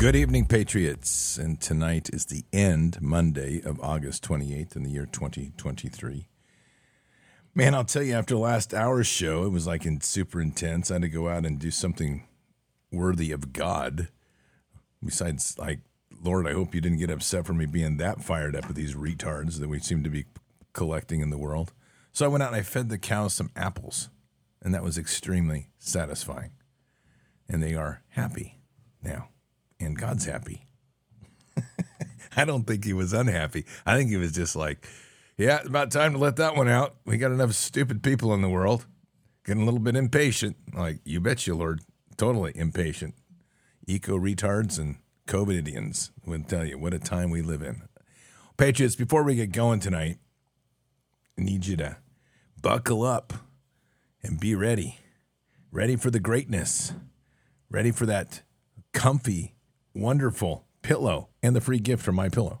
Good evening, Patriots. And tonight is the end, Monday of August 28th in the year 2023. Man, I'll tell you, after last hour's show, it was like in super intense. I had to go out and do something worthy of God. Besides, like, Lord, I hope you didn't get upset for me being that fired up with these retards that we seem to be collecting in the world. So I went out and I fed the cows some apples, and that was extremely satisfying. And they are happy now and God's happy. I don't think he was unhappy. I think he was just like, yeah, about time to let that one out. We got enough stupid people in the world. Getting a little bit impatient. Like, you bet you, Lord. Totally impatient. Eco retards and COVIDians would tell you what a time we live in. Patriots, before we get going tonight, I need you to buckle up and be ready. Ready for the greatness. Ready for that comfy wonderful pillow and the free gift from my pillow.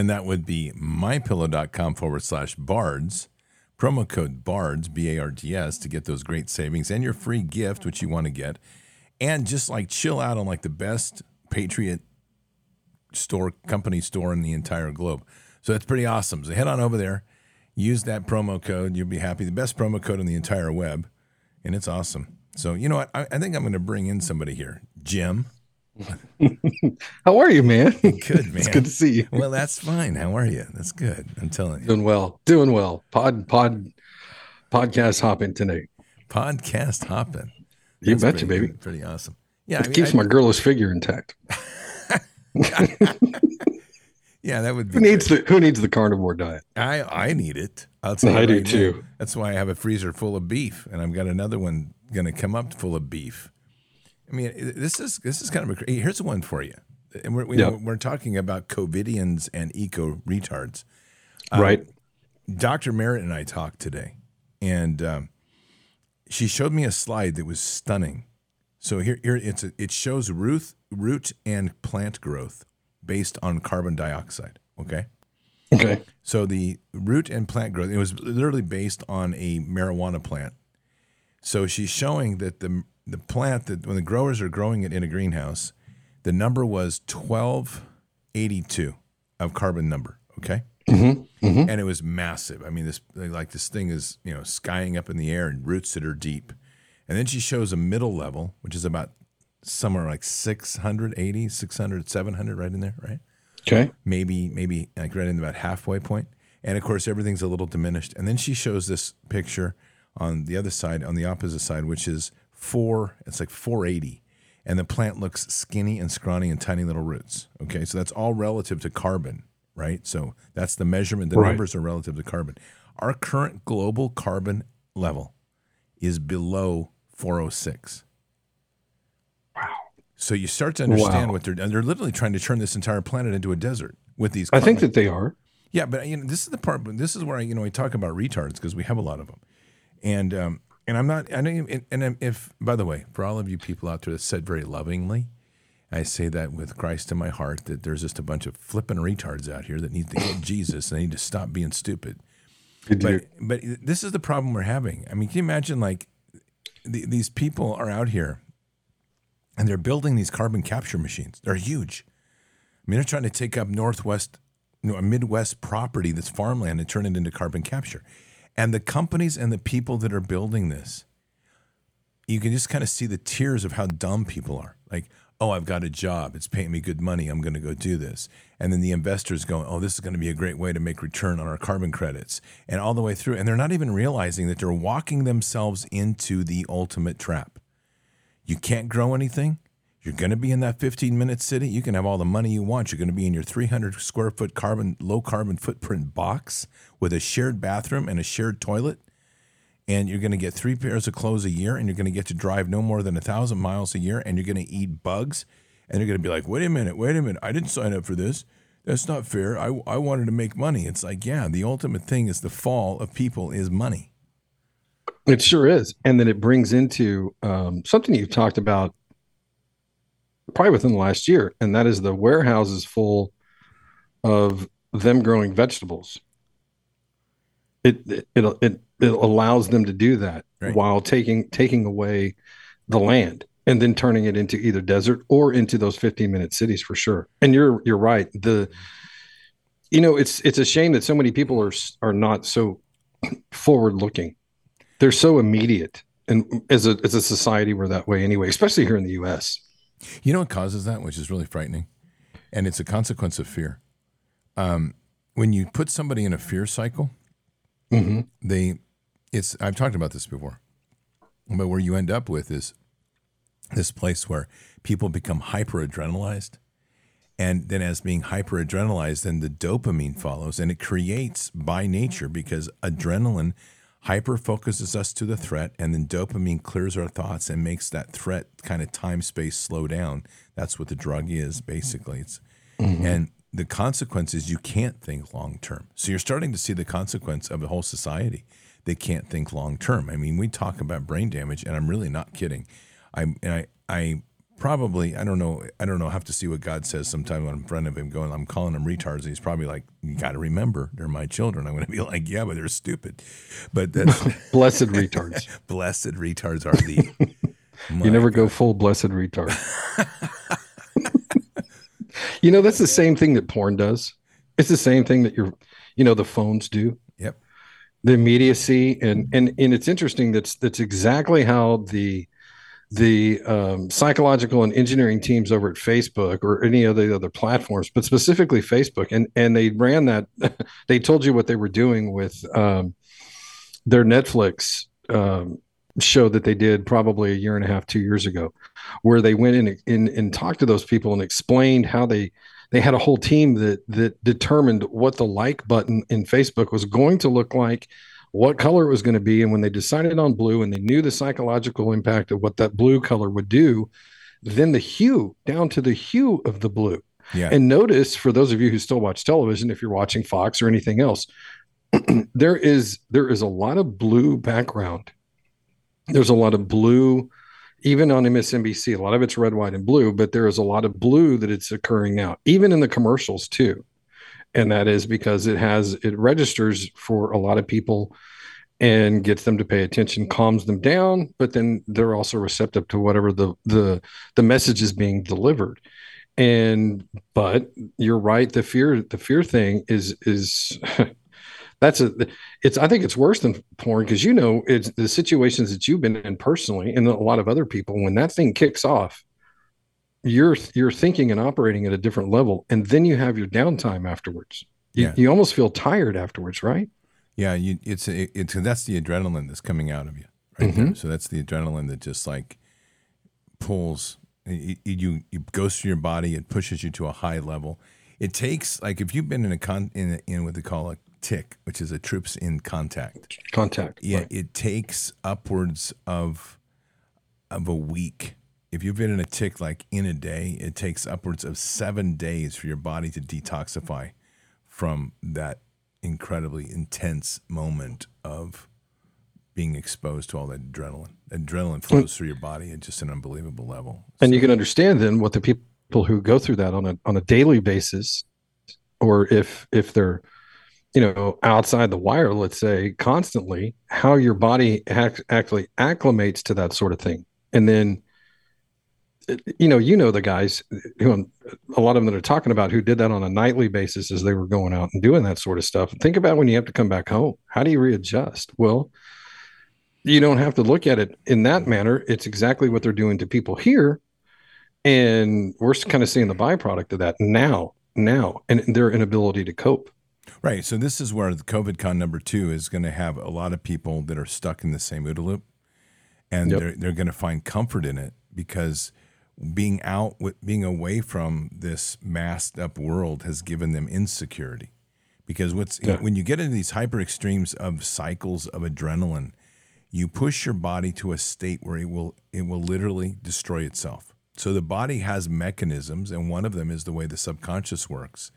that would be mypillow.com forward slash bards. Promo code BARDS, B A R D S, to get those great savings and your free gift, which you want to get. And just like chill out on like the best Patriot store, company store in the entire globe. So that's pretty awesome. So head on over there, use that promo code. You'll be happy. The best promo code on the entire web. And it's awesome. So, you know what? I, I think I'm going to bring in somebody here. Jim. How are you, man? Good, man. it's good to see you. Well, that's fine. How are you? That's good. I'm telling you. Doing well. Doing well. Pod pod podcast hopping tonight. Podcast hopping. You That's betcha, pretty- baby. Pretty awesome. Yeah, It I mean, keeps I- my girlish figure intact. yeah, that would be. Who needs the Who needs the carnivore diet? I I need it. I'll tell you I do right now. too. That's why I have a freezer full of beef, and I've got another one going to come up full of beef. I mean, this is this is kind of a. Here's one for you, and we're we, Yeah. we're talking about COVIDians and eco retards. Uh, right. Dr. Merritt and I talked today, and um, she showed me a slide that was stunning. So here, here it's a, it shows root, root and plant growth based on carbon dioxide. Okay, Okay. so the root and plant growth it was literally based on a marijuana plant. So she's showing that the the plant that when the growers are growing it in a greenhouse, the number was twelve eighty two of carbon number. Okay mm-hmm, mm-hmm. and it was massive. I mean, this like this thing is you know skying up in the air and roots that are deep, and then she shows a middle level, which is about somewhere like 680, 600, 700, right in there, right? Okay. Maybe maybe like right in about halfway point, and of course everything's a little diminished. And then she shows this picture on the other side, on the opposite side, which is four. It's like 480. And the plant looks skinny and scrawny and tiny little roots. Okay, so that's all relative to carbon, right? So that's the measurement. The Right. numbers are relative to carbon. Our current global carbon level is below 406. Wow. So you start to understand Wow. what they're they're literally trying to turn this entire planet into a desert with these. I think that they are. yeah, but you know, this is the part. This is where I, you know, I talk about retards because we have a lot of them, and um, and I'm not. I know, and, and if by the way, for all of you people out there that said very lovingly, I say that with Christ in my heart that there's just a bunch of flipping retards out here that need to get Jesus and they need to stop being stupid. But but this is the problem we're having. I mean, can you imagine like the, these people are out here and they're building these carbon capture machines. They're huge. I mean, they're trying to take up Northwest, you know, a Midwest property that's farmland and turn it into carbon capture. And the companies and the people that are building this, you can just kind of see the tears of how dumb people are. Like, oh, I've got a job. It's paying me good money. I'm going to go do this. And then the investors going, oh, this is going to be a great way to make return on our carbon credits. And all the way through. And they're not even realizing that they're walking themselves into the ultimate trap. You can't grow anything. You're going to be in that 15 minute city. You can have all the money you want. You're going to be in your 300 square foot carbon, low carbon footprint box with a shared bathroom and a shared toilet. And you're going to get three pairs of clothes a year and you're going to get to drive no more than a thousand miles a year and you're going to eat bugs. And you're going to be like wait a minute wait a minute. I didn't sign up for this. That's not fair. I, I wanted to make money. It's like yeah the ultimate thing is the fall of people is money. It sure is. And then it brings into um, something you've talked about probably within the last year and that is the warehouses full of them growing vegetables. It it it, it it allows them to do that right. while taking taking away the land and then turning it into either desert or into those 15 minute cities for sure. And you're you're right. The you know it's it's a shame that so many people are are not so forward looking they're so immediate and as a as a society we're that way anyway especially here in the US you know what causes that which is really frightening and it's a consequence of fear um, when you put somebody in a fear cycle mm-hmm. they it's I've talked about this before, but where you end up with is this place where people become hyper adrenalized. And then, as being hyper adrenalized, then the dopamine follows, and it creates by nature because adrenaline hyper focuses us to the threat, and then dopamine clears our thoughts and makes that threat kind of time space slow down. That's what the drug is, basically. It's mm-hmm. and the consequence is you can't think long term. So you're starting to see the consequence of a whole society they can't think long term. I mean, we talk about brain damage, and I'm really not kidding. I I I probably I don't know I don't know. Have to see what God says sometime when I'm in front of him going. I'm calling them retards. And he's probably like, you got to remember, they're my children. I'm going to be like, yeah, but they're stupid. But that's blessed retards. blessed retards are the. you never God. go full blessed retard. you know that's the same thing that porn does. It's the same thing that your, you know, the phones do yep the immediacy and and and it's interesting that's that's exactly how the the um, psychological and engineering teams over at Facebook or any of the other platforms, but specifically Facebook, and and they ran that. they told you what they were doing with um, their Netflix um, show that they did probably a year and a half, two years ago, where they went in and, and talked to those people and explained how they they had a whole team that that determined what the like button in Facebook was going to look like, what color it was going to be, and when they decided on blue and they knew the psychological impact of what that blue color would do, then the hue down to the hue of the blue. Yeah. And notice for those of you who still watch television, if you're watching Fox or anything else, there is there is a lot of blue background. There's a lot of blue even on MSNBC, a lot of it's red, white, and blue, but there is a lot of blue that it's occurring now, even in the commercials too. And that is because it has it registers for a lot of people and gets them to pay attention, calms them down, but then they're also receptive to whatever the the the message is being delivered. And but you're right, the fear the fear thing is is that's a it's i think it's worse than porn because you know it's the situations that you've been in personally and a lot of other people when that thing kicks off you're you're thinking and operating at a different level and then you have your downtime afterwards you, yeah. you almost feel tired afterwards right yeah you it's it's that's the adrenaline that's coming out of you right mm-hmm. there so that's the adrenaline that just like pulls it, it, you it goes through your body it pushes you to a high level it takes like if you've been in a con in, a, in what they call a tick, which is a troops in contact. Contact. Yeah, right. it takes upwards of of a week. If you've been in a tick like in a day, it takes upwards of seven days for your body to detoxify from that incredibly intense moment of being exposed to all that adrenaline. Adrenaline flows through your body at just an unbelievable level. And so, you can understand then what the people who go through that on a on a daily basis, or if if they're you know outside the wire let's say constantly how your body ac- actually acclimates to that sort of thing and then you know you know the guys who a lot of them that are talking about who did that on a nightly basis as they were going out and doing that sort of stuff think about when you have to come back home how do you readjust well you don't have to look at it in that manner it's exactly what they're doing to people here and we're kind of seeing the byproduct of that now, now, and their inability to cope. Right. So this is where the COVID con number two is going to have a lot of people that are stuck in the same OODA loop, and yep. they're they're going to find comfort in it because being out with being away from this masked up world has given them insecurity. Because what's yeah. when you get into these hyper extremes of cycles of adrenaline you push your body to a state where it will it will literally destroy itself. So the body has mechanisms and one of them is the way the subconscious works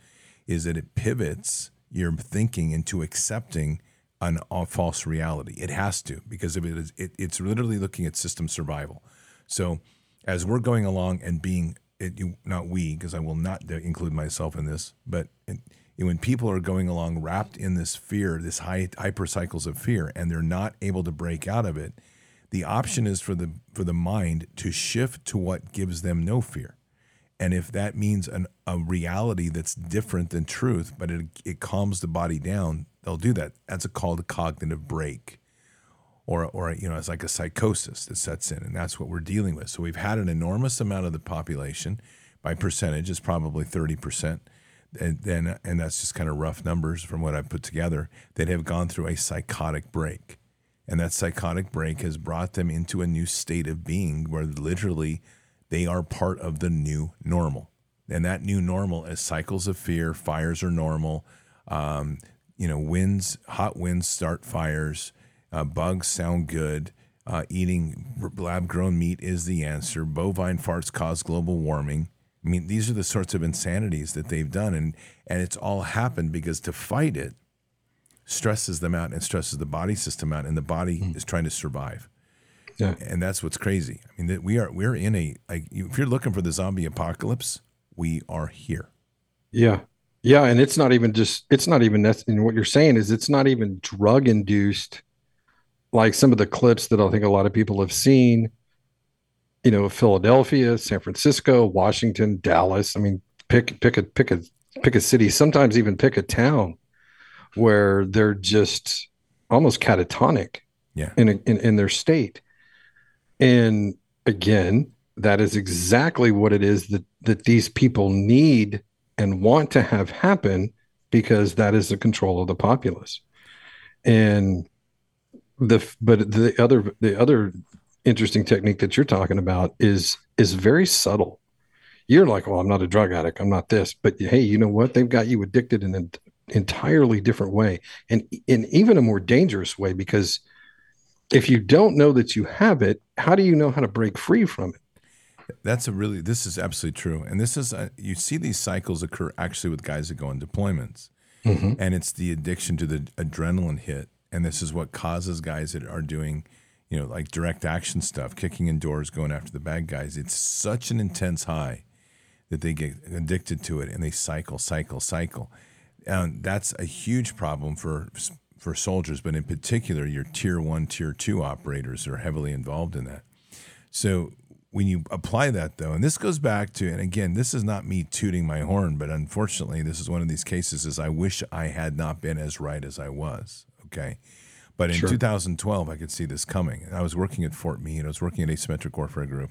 is that it pivots your thinking into accepting an, a false reality. It has to because if it is it, it's literally looking at system survival. So as we're going along and being it, not we because I will not include myself in this, but it, when people are going along wrapped in this fear, this high hyper cycles of fear, and they're not able to break out of it, the option is for the for the mind to shift to what gives them no fear. And if that means an, a reality that's different than truth, but it, it calms the body down, they'll do that. That's a called a cognitive break or or you know it's like a psychosis that sets in and that's what we're dealing with. So we've had an enormous amount of the population by percentage is probably 30% and then and that's just kind of rough numbers from what I've put together that have gone through a psychotic break. And that psychotic break has brought them into a new state of being where literally they are part of the new normal. And that new normal is cycles of fear fires are normal um, you know winds hot winds start fires uh, bugs sound good. Uh, eating lab grown meat is the answer. Bovine farts cause global warming. I mean, these are the sorts of insanities that they've done, and and it's all happened because to fight it stresses them out and stresses the body system out, and the body mm. is trying to survive. Yeah, and that's what's crazy. I mean, we are we're in a like if you're looking for the zombie apocalypse, we are here. Yeah, yeah, and it's not even just it's not even that. And what you're saying is it's not even drug induced like some of the clips that I think a lot of people have seen, you know, Philadelphia, San Francisco, Washington, Dallas. I mean, pick pick a pick a pick a city, sometimes even pick a town where they're just almost catatonic yeah. in, a, in in their state. And again, that is exactly what it is that that these people need and want to have happen because that is the control of the populace. And the but the other the other interesting technique that you're talking about is is very subtle. You're like, well, I'm not a drug addict, I'm not this, but hey, you know what? They've got you addicted in an entirely different way, and in even a more dangerous way because if you don't know that you have it, how do you know how to break free from it? That's a really this is absolutely true, and this is a, you see these cycles occur actually with guys that go on deployments, mm-hmm. and it's the addiction to the adrenaline hit and this is what causes guys that are doing you know like direct action stuff kicking in doors going after the bad guys. It's such an intense high that they get addicted to it and they cycle cycle cycle. And that's a huge problem for for soldiers but in particular your tier 1 tier 2 operators are heavily involved in that. So when you apply that though and this goes back to and again this is not me tooting my horn but unfortunately this is one of these cases is i wish i had not been as right as i was okay. But in sure. 2012, I could see this coming. I was working at Fort Meade. I was working at Asymmetric Warfare Group,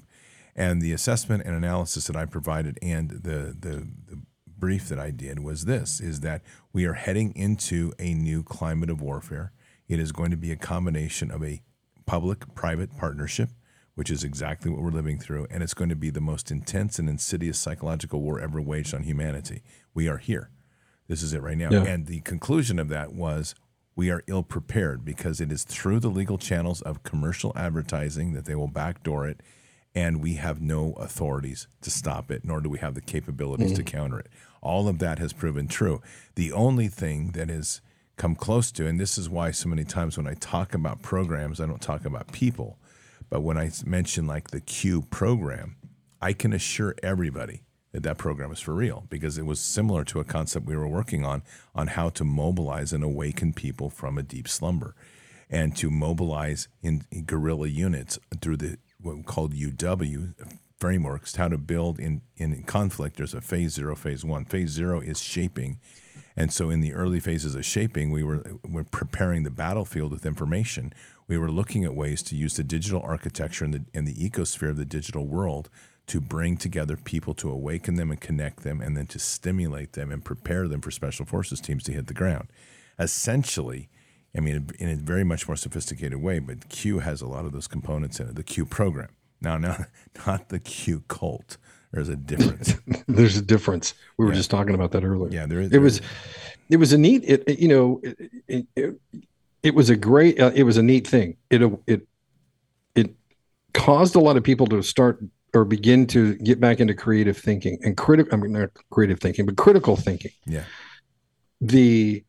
and the assessment and analysis that I provided and the the, the brief that I did was this: is that we are heading into a new climate of warfare. It is going to be a combination of a public-private partnership, which is exactly what we're living through, and it's going to be the most intense and insidious psychological war ever waged on humanity. We are here. This is it right now. Yeah. And the conclusion of that was we are ill prepared because it is through the legal channels of commercial advertising that they will backdoor it, and we have no authorities to stop it, nor do we have the capabilities mm-hmm. to counter it. All of that has proven true. The only thing that has come close to, and this is why so many times when I talk about programs, I don't talk about people, but when I mention like the Q program, I can assure everybody that that program is for real because it was similar to a concept we were working on on how to mobilize and awaken people from a deep slumber and to mobilize in, in guerrilla units through the what we called UW frameworks how to build in in conflict. There's a phase 0 phase 1 phase 0 is shaping and so in the early phases of shaping we were we're preparing the battlefield with information. We were looking at ways to use the digital architecture and the, and the ecosphere of the digital world to bring together people to awaken them and connect them and then to stimulate them and prepare them for special forces teams to hit the ground. Essentially, I mean, in a very much more sophisticated way, but Q has a lot of those components in it, the Q program. Now, now not the Q cult. There's a difference. There's a difference. We were yeah. just talking about that earlier. Yeah, there is. It was, it was a neat. It, it you know, it, it, it, was a great. Uh, it was a neat thing. It it it caused a lot of people to start or begin to get back into creative thinking and critical. I mean, not creative thinking, but critical thinking. Yeah. The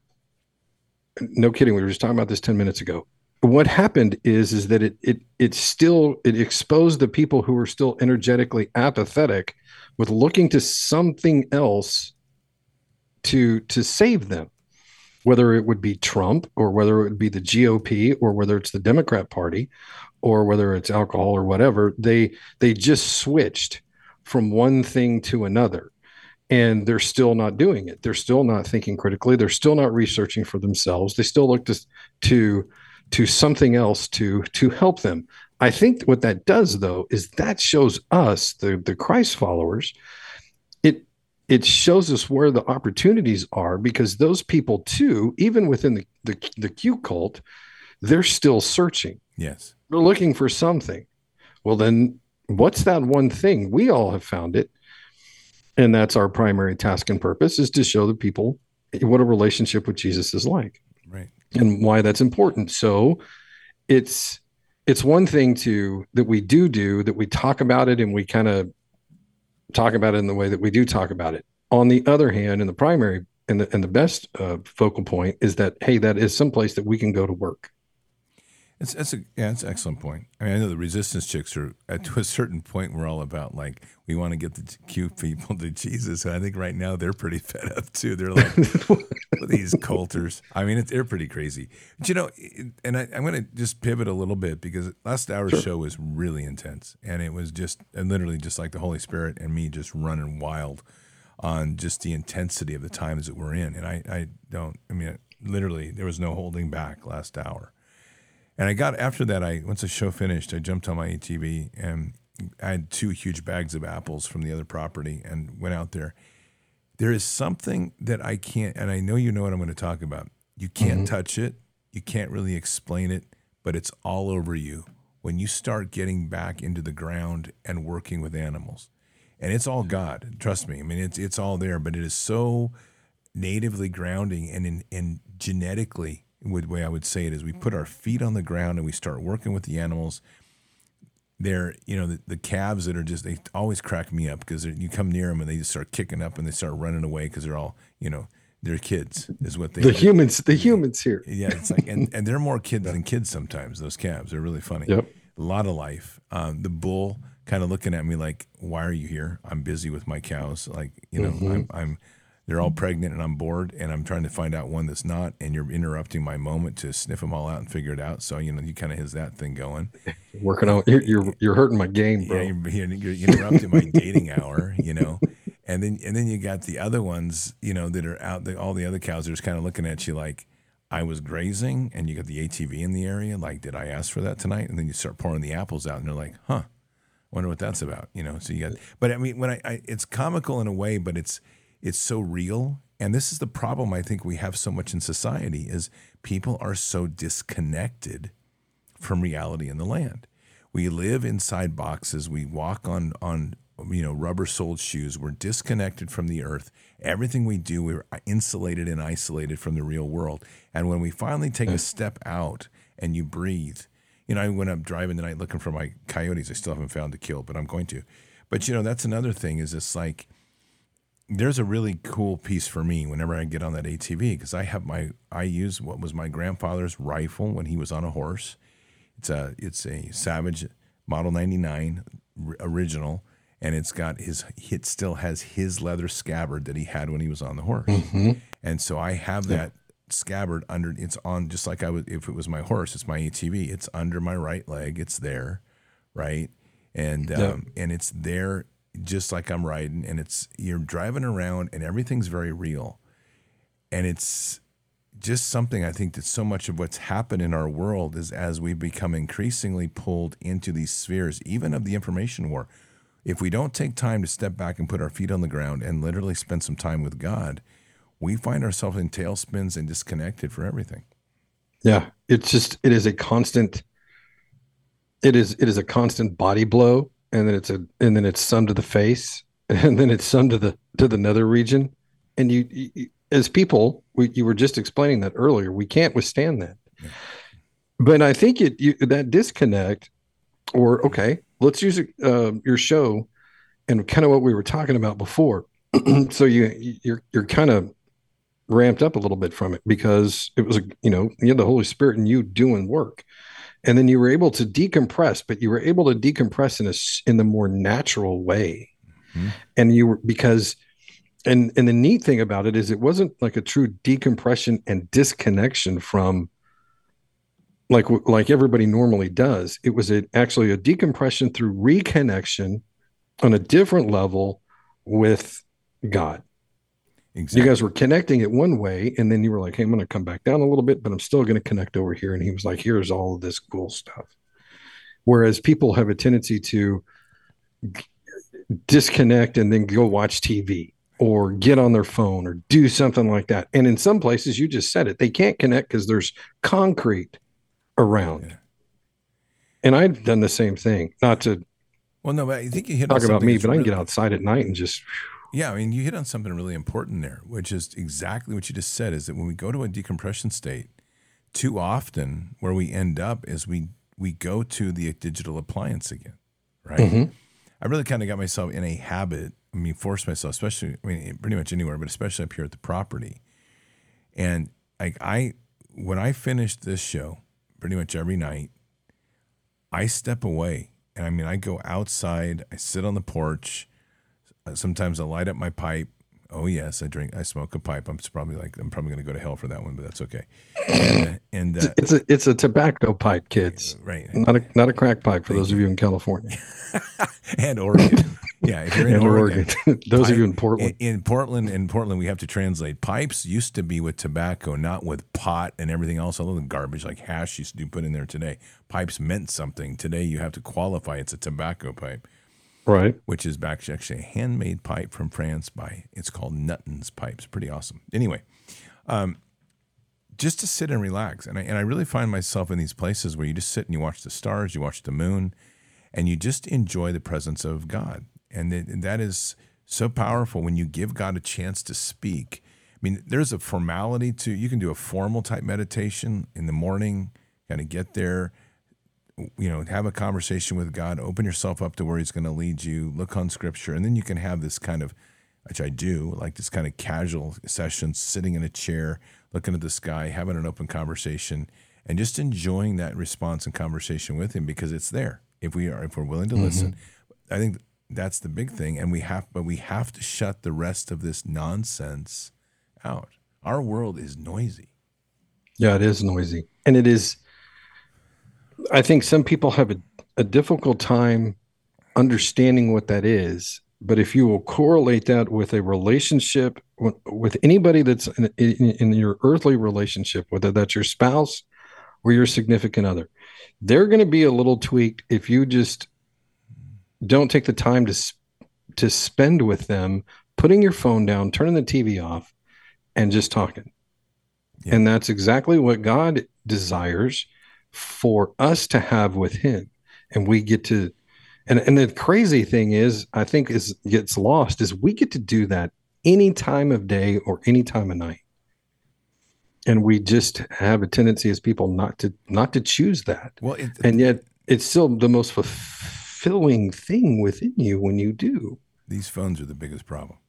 no kidding. We were just talking about this ten minutes ago what happened is is that it it it still it exposed the people who were still energetically apathetic with looking to something else to to save them whether it would be Trump or whether it would be the GOP or whether it's the Democrat party or whether it's alcohol or whatever they they just switched from one thing to another. And they're still not doing it. They're still not thinking critically. They're still not researching for themselves. They still look to to to something else to to help them. I think what that does though is that shows us the the Christ followers it shows us where the opportunities are because those people too even within the the, the Q cult they're still searching. Yes. They're looking for something. Well then what's that one thing? We all have found it. And that's our primary task and purpose is to show the people what a relationship with Jesus is like right, and why that's important. So it's it's one thing to that we do do that we talk about it and we kind of talk about it in the way that we do talk about it. On the other hand, in the primary and the and the best uh, focal point is that hey, that is some place that we can go to work. It's that's a yeah, it's an excellent point. I mean, I know the resistance chicks are at to a certain point. We're all about like we want to get the Q people to Jesus, and I think right now they're pretty fed up too. They're like these culters. I mean, it, they're pretty crazy. But you know, and I, am going to just pivot a little bit because last hour's sure. show was really intense, and it was just and literally just like the Holy Spirit and me just running wild on just the intensity of the times that we're in. And I, I don't. I mean, literally, there was no holding back last hour and I got after that. I once the show finished, I jumped on my ATV and I had two huge bags of apples from the other property and went out there. There is something that I can't, and I know you know what I'm going to talk about. You can't mm-hmm. touch it. You can't really explain it, but it's all over you when you start getting back into the ground and working with animals. And it's all God. Trust me. I mean, it's it's all there, but it is so natively grounding and in, in genetically the way I would say it is we put our feet on the ground and we start working with the animals. They're, you know, the, the calves that are just, they always crack me up because you come near them and they just start kicking up and they start running away because they're all, you know, they're kids is what they the humans the humans here. Yeah it's like and, and they're more kids than kids sometimes those calves. They're really funny. Yep. A lot of life. Um, the bull kind of looking at me like why are you here? I'm busy with my cows. Like you know mm-hmm. I'm, I'm they're all pregnant and I'm bored and I'm trying to find out one that's not and you're interrupting my moment to sniff them all out and figure it out. So, you know, you kind of has that thing going. Working on, you're, you're, you're hurting my game, bro. Yeah, you're, you're interrupting my dating hour, you know? And then, and then you got the other ones, you know, that are out, the, all the other cows are just kind of looking at you like, I was grazing and you got the ATV in the area. Like, did I ask for that tonight? And then you start pouring the apples out and they're like, huh, wonder what that's about, you know? So you got, but I mean, when I, I it's comical in a way, but it's, it's so real and this is the problem I think we have so much in society is people are so disconnected from reality in the land. We live inside boxes, we walk on on you know rubber soled shoes, we're disconnected from the earth. Everything we do, we're insulated and isolated from the real world. And when we finally take a step out and you breathe, you know, I went up driving tonight looking for my coyotes. I still haven't found a kill, but I'm going to. But you know, that's another thing is it's like there's a really cool piece for me whenever I get on that ATV because I have my I use what was my grandfather's rifle when he was on a horse. It's a it's a Savage Model 99 original and it's got his it still has his leather scabbard that he had when he was on the horse. Mm-hmm. And so I have that scabbard under it's on just like I would if it was my horse, it's my ATV. It's under my right leg. It's there, right? And um, yeah. and it's there just like I'm riding, and it's you're driving around, and everything's very real, and it's just something I think that so much of what's happened in our world is as we become increasingly pulled into these spheres, even of the information war. if we don't take time to step back and put our feet on the ground and literally spend some time with God, we find ourselves in tailspins and disconnected for everything. Yeah, it's just it is a constant. It is it is a constant body blow, and then it's a and then it's some to the face, and then it's some to the to the nether region, and you, you as people, we, you were just explaining that earlier. We can't withstand that. Yeah. But I think it you, that disconnect, or okay, let's use uh, your show and kind of what we were talking about before. so you you're you're kind of ramped up a little bit from it because it was a you know you had the Holy Spirit and you doing work, and then you were able to decompress, but you were able to decompress in a in the more natural way, mm-hmm. and you were because. And and the neat thing about it is it wasn't like a true decompression and disconnection from like like everybody normally does. It was a, actually a decompression through reconnection on a different level with God. Exactly. You guys were connecting it one way, and then you were like, "Hey, I'm going to come back down a little bit, but I'm still going to connect over here." And he was like, "Here's all of this cool stuff." Whereas people have a tendency to disconnect and then go watch TV or get on their phone or do something like that. And in some places, you just said it, they can't connect because there's concrete around. Yeah. And I've done the same thing. Not to well, no, but I think you hit talk about me, but really, I can get outside at night and just. Yeah, I mean, you hit on something really important there, which is exactly what you just said. Is that when we go to a decompression state, too often where we end up is we we go to the digital appliance again, right? Mm-hmm. I really kind of got myself in a habit. I mean, forced myself, especially I mean, pretty much anywhere, but especially up here at the property. And like I, when I finish this show, pretty much every night. I step away. And I mean, I go outside, I sit on the porch. Sometimes I light up my pipe. Oh, yes, I drink, I smoke a pipe. I'm probably like, I'm probably going to go to hell for that one, but that's okay. And, uh, and uh, it's, a, it's a tobacco pipe, kids. Right. Not a, not a crack pipe for those of you in California and Oregon. Yeah, if you're in Oregon, Oregon. those pipe, of you in Portland. In, in, Portland, in Portland, we have to translate. Pipes used to be with tobacco, not with pot and everything else, all the garbage like hash used to be put in there today. Pipes meant something. Today, you have to qualify. It's a tobacco pipe, right? Which is actually a handmade pipe from France by it's called Nutten's pipes. Pretty awesome. Anyway, um, just to sit and relax, and I and I really find myself in these places where you just sit and you watch the stars, you watch the moon, and you just enjoy the presence of God and, and that is so powerful when you give God a chance to speak. I mean, there's a formality to you can do a formal type meditation in the morning, kind of get there, you know, have a conversation with God, open yourself up to where He's going to lead you, look on Scripture, and then you can have this kind of, which I do, like this kind of casual session, sitting in a chair, looking at the sky, having an open conversation, and just enjoying that response and conversation with Him because it's there if we are if we're willing to mm-hmm. listen. I think that's the big thing, and we have, but we have to shut the rest of this nonsense out. Our world is noisy. Yeah, it is noisy, and it is. I think some people have a, a difficult time understanding what that is. But if you will correlate that with a relationship with, with anybody that's in, in, in your earthly relationship, whether that's your spouse or your significant other, they're going to be a little tweaked if you just don't take the time to to spend with them putting your phone down turning the tv off and just talking yeah. and that's exactly what god desires for us to have with him and we get to and and the crazy thing is i think is gets lost is we get to do that any time of day or any time of night and we just have a tendency as people not to not to choose that well it, and yet it's still the most fulfilling thing within you when you do. These phones are the biggest problem.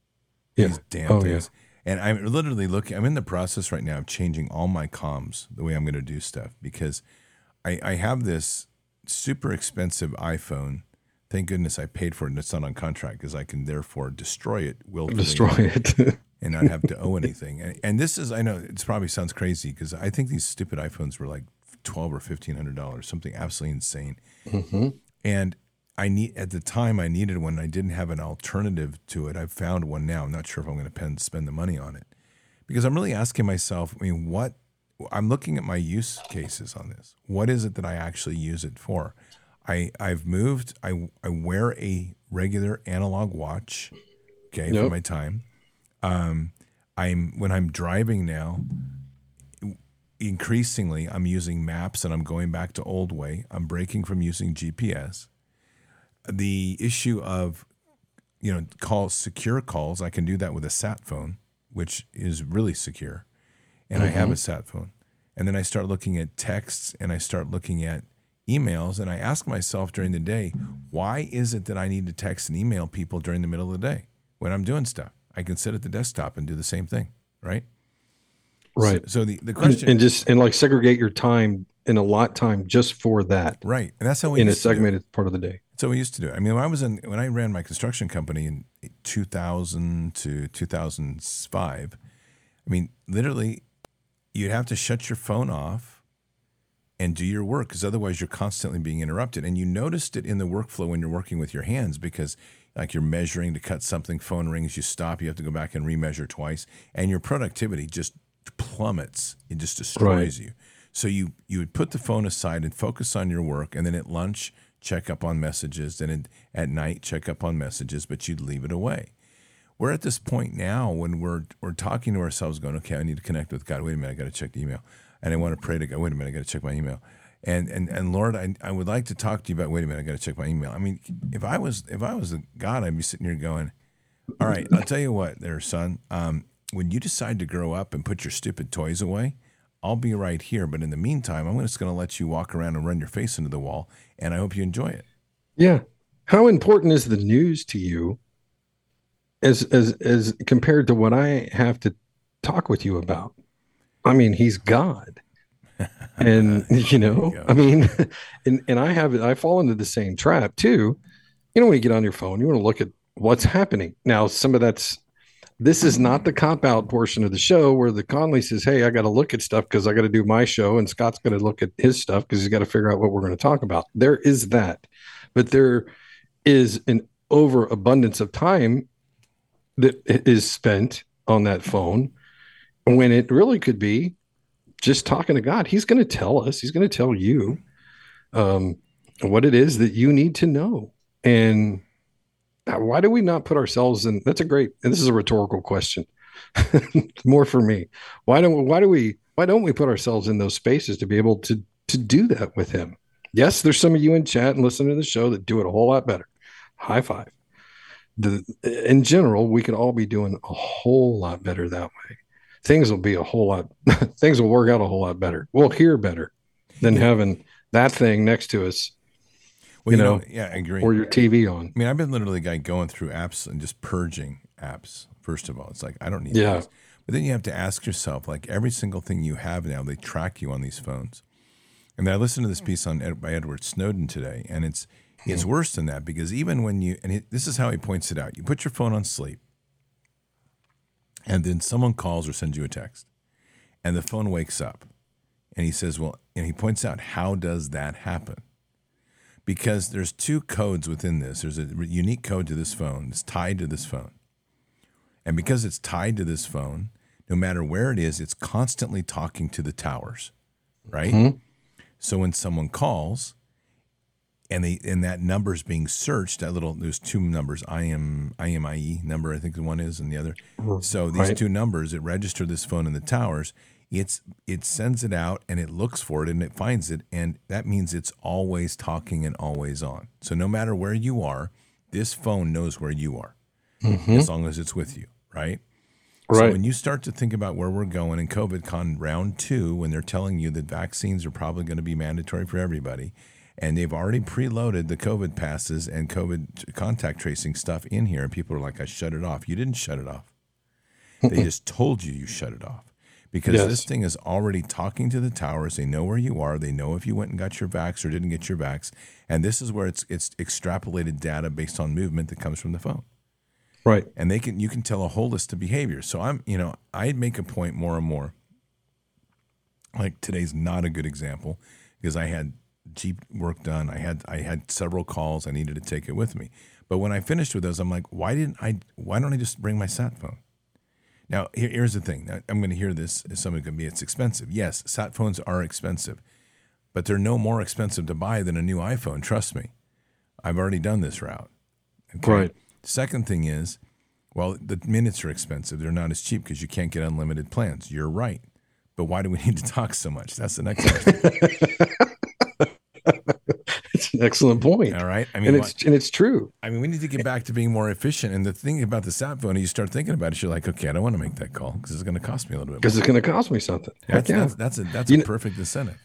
Yeah. These damn oh, things. Yeah. And I'm literally looking, I'm in the process right now of changing all my comms the way I'm going to do stuff because I, I have this super expensive iPhone. Thank goodness I paid for it and it's not on contract because I can therefore destroy it willfully. Destroy it. and not have to owe anything. And, and this is, I know it probably sounds crazy because I think these stupid iPhones were like twelve or fifteen hundred dollars, something absolutely insane. Mm-hmm. And I need at the time I needed one. I didn't have an alternative to it. I've found one now. I'm not sure if I'm going to spend the money on it because I'm really asking myself. I mean, what I'm looking at my use cases on this. What is it that I actually use it for? I I've moved. I I wear a regular analog watch. Okay, yep. for my time. Um, I'm when I'm driving now. Increasingly, I'm using maps and I'm going back to old way. I'm breaking from using GPS. The issue of, you know, calls secure calls. I can do that with a sat phone, which is really secure, and mm-hmm. I have mm-hmm. a sat phone. And then I start looking at texts and I start looking at emails and I ask myself during the day, why is it that I need to text and email people during the middle of the day when I'm doing stuff? I can sit at the desktop and do the same thing, right? Right. So, so the, the question and just and like segregate your time in a lot time just for that. Right. And that's how we in a segmented part of the day. So we used to do it. I mean, when I was in when I ran my construction company in 2000 to 2005, I mean, literally you'd have to shut your phone off and do your work because otherwise you're constantly being interrupted. And you noticed it in the workflow when you're working with your hands because like you're measuring to cut something, phone rings, you stop, you have to go back and remeasure twice, and your productivity just plummets. It just destroys right. you. So you you would put the phone aside and focus on your work, and then at lunch check up on messages, and at night check up on messages, but you'd leave it away. We're at this point now when we're we're talking to ourselves, going, okay, I need to connect with God. Wait a minute, I got to check the email and I want to pray to God. Wait a minute, I got to check my email. And and and Lord, I, I would like to talk to you about. Wait a minute, I got to check my email. I mean, if I was if I was God, I'd be sitting here going, "All right, I'll tell you what, there, son. Um, when you decide to grow up and put your stupid toys away, I'll be right here. But in the meantime, I'm just going to let you walk around and run your face into the wall, and I hope you enjoy it." Yeah. How important is the news to you, as as as compared to what I have to talk with you about? I mean, he's God. and you know, you I mean, and and I have I fall into the same trap too. You know, when you get on your phone, you want to look at what's happening. Now, some of that's this is not the cop out portion of the show where the Conley says, Hey, I got to look at stuff because I got to do my show, and Scott's going to look at his stuff because he's got to figure out what we're going to talk about. There is that, but there is an overabundance of time that is spent on that phone when it really could be just talking to God. He's going to tell us, He's going to tell you um, what it is that you need to know. And why do we not put ourselves in? That's a great, and this is a rhetorical question, more for me. Why don't why do we why don't we put ourselves in those spaces to be able to to do that with Him? Yes, there's some of you in chat and listening to the show that do it a whole lot better. High five. The, in general, we could all be doing a whole lot better that way things will be a whole lot things will work out a whole lot better. We'll hear better than yeah. having that thing next to us. Well, you, you know, know, yeah, I agree. Or your TV on. I mean, I've been literally guy going through apps and just purging apps. First of all, it's like I don't need yeah. These. But then you have to ask yourself, like every single thing you have now, they track you on these phones. And I listened to this piece on by Edward Snowden today, and it's it's hmm. worse than that because even when you and it, this is how he points it out: you put your phone on sleep, and then someone calls or sends you a text, and the phone wakes up, and he says, "Well," and he points out, "How does that happen?" Because there's two codes within this. There's a unique code to this phone. It's tied to this phone, and because it's tied to this phone, no matter where it is, it's constantly talking to the towers, right? Mm-hmm. So when someone calls, and they and that number is being searched. That little there's two numbers. I am IMEI number. I think the one is, and the other. So these right. two numbers, it registered this phone in the towers. It's it sends it out and it looks for it and it finds it, and that means it's always talking and always on. So no matter where you are, this phone knows where you are, mm-hmm. as long as it's with you, right? Right. So when you start to think about where we're going in COVID con round two, when they're telling you that vaccines are probably going to be mandatory for everybody, and they've already preloaded the COVID passes and COVID contact tracing stuff in here. And people are like, I shut it off. You didn't shut it off. they just told you you shut it off because yes. this thing is already talking to the towers. They know where you are. They know if you went and got your vax or didn't get your vax. And this is where it's it's extrapolated data based on movement that comes from the phone. Right. And they can you can tell a whole list of behaviors. So I'm you know I'd make a point more and more. Like today's not a good example because I had Jeep work done. I had I had several calls. I needed to take it with me. But when I finished with those, I'm like, why didn't I? Why don't I just bring my sat phone? Now here, here's the thing. I'm going to hear this. Somebody going to be it's expensive. Yes, sat phones are expensive, but they're no more expensive to buy than a new iPhone. Trust me, I've already done this route. Okay? Right. Second thing is, well, the minutes are expensive. They're not as cheap because you can't get unlimited plans. You're right. But why do we need to talk so much? That's the next question. an excellent point. All right. I mean, and it's, and it's true. I mean, we need to get back to being more efficient. And the thing about the sat phone, you start thinking about it, you're like, okay, I don't want to make that call because it's going to cost me a little bit. Because it's going to cost me something. That's, yeah. that's, that's a that's you a perfect incentive.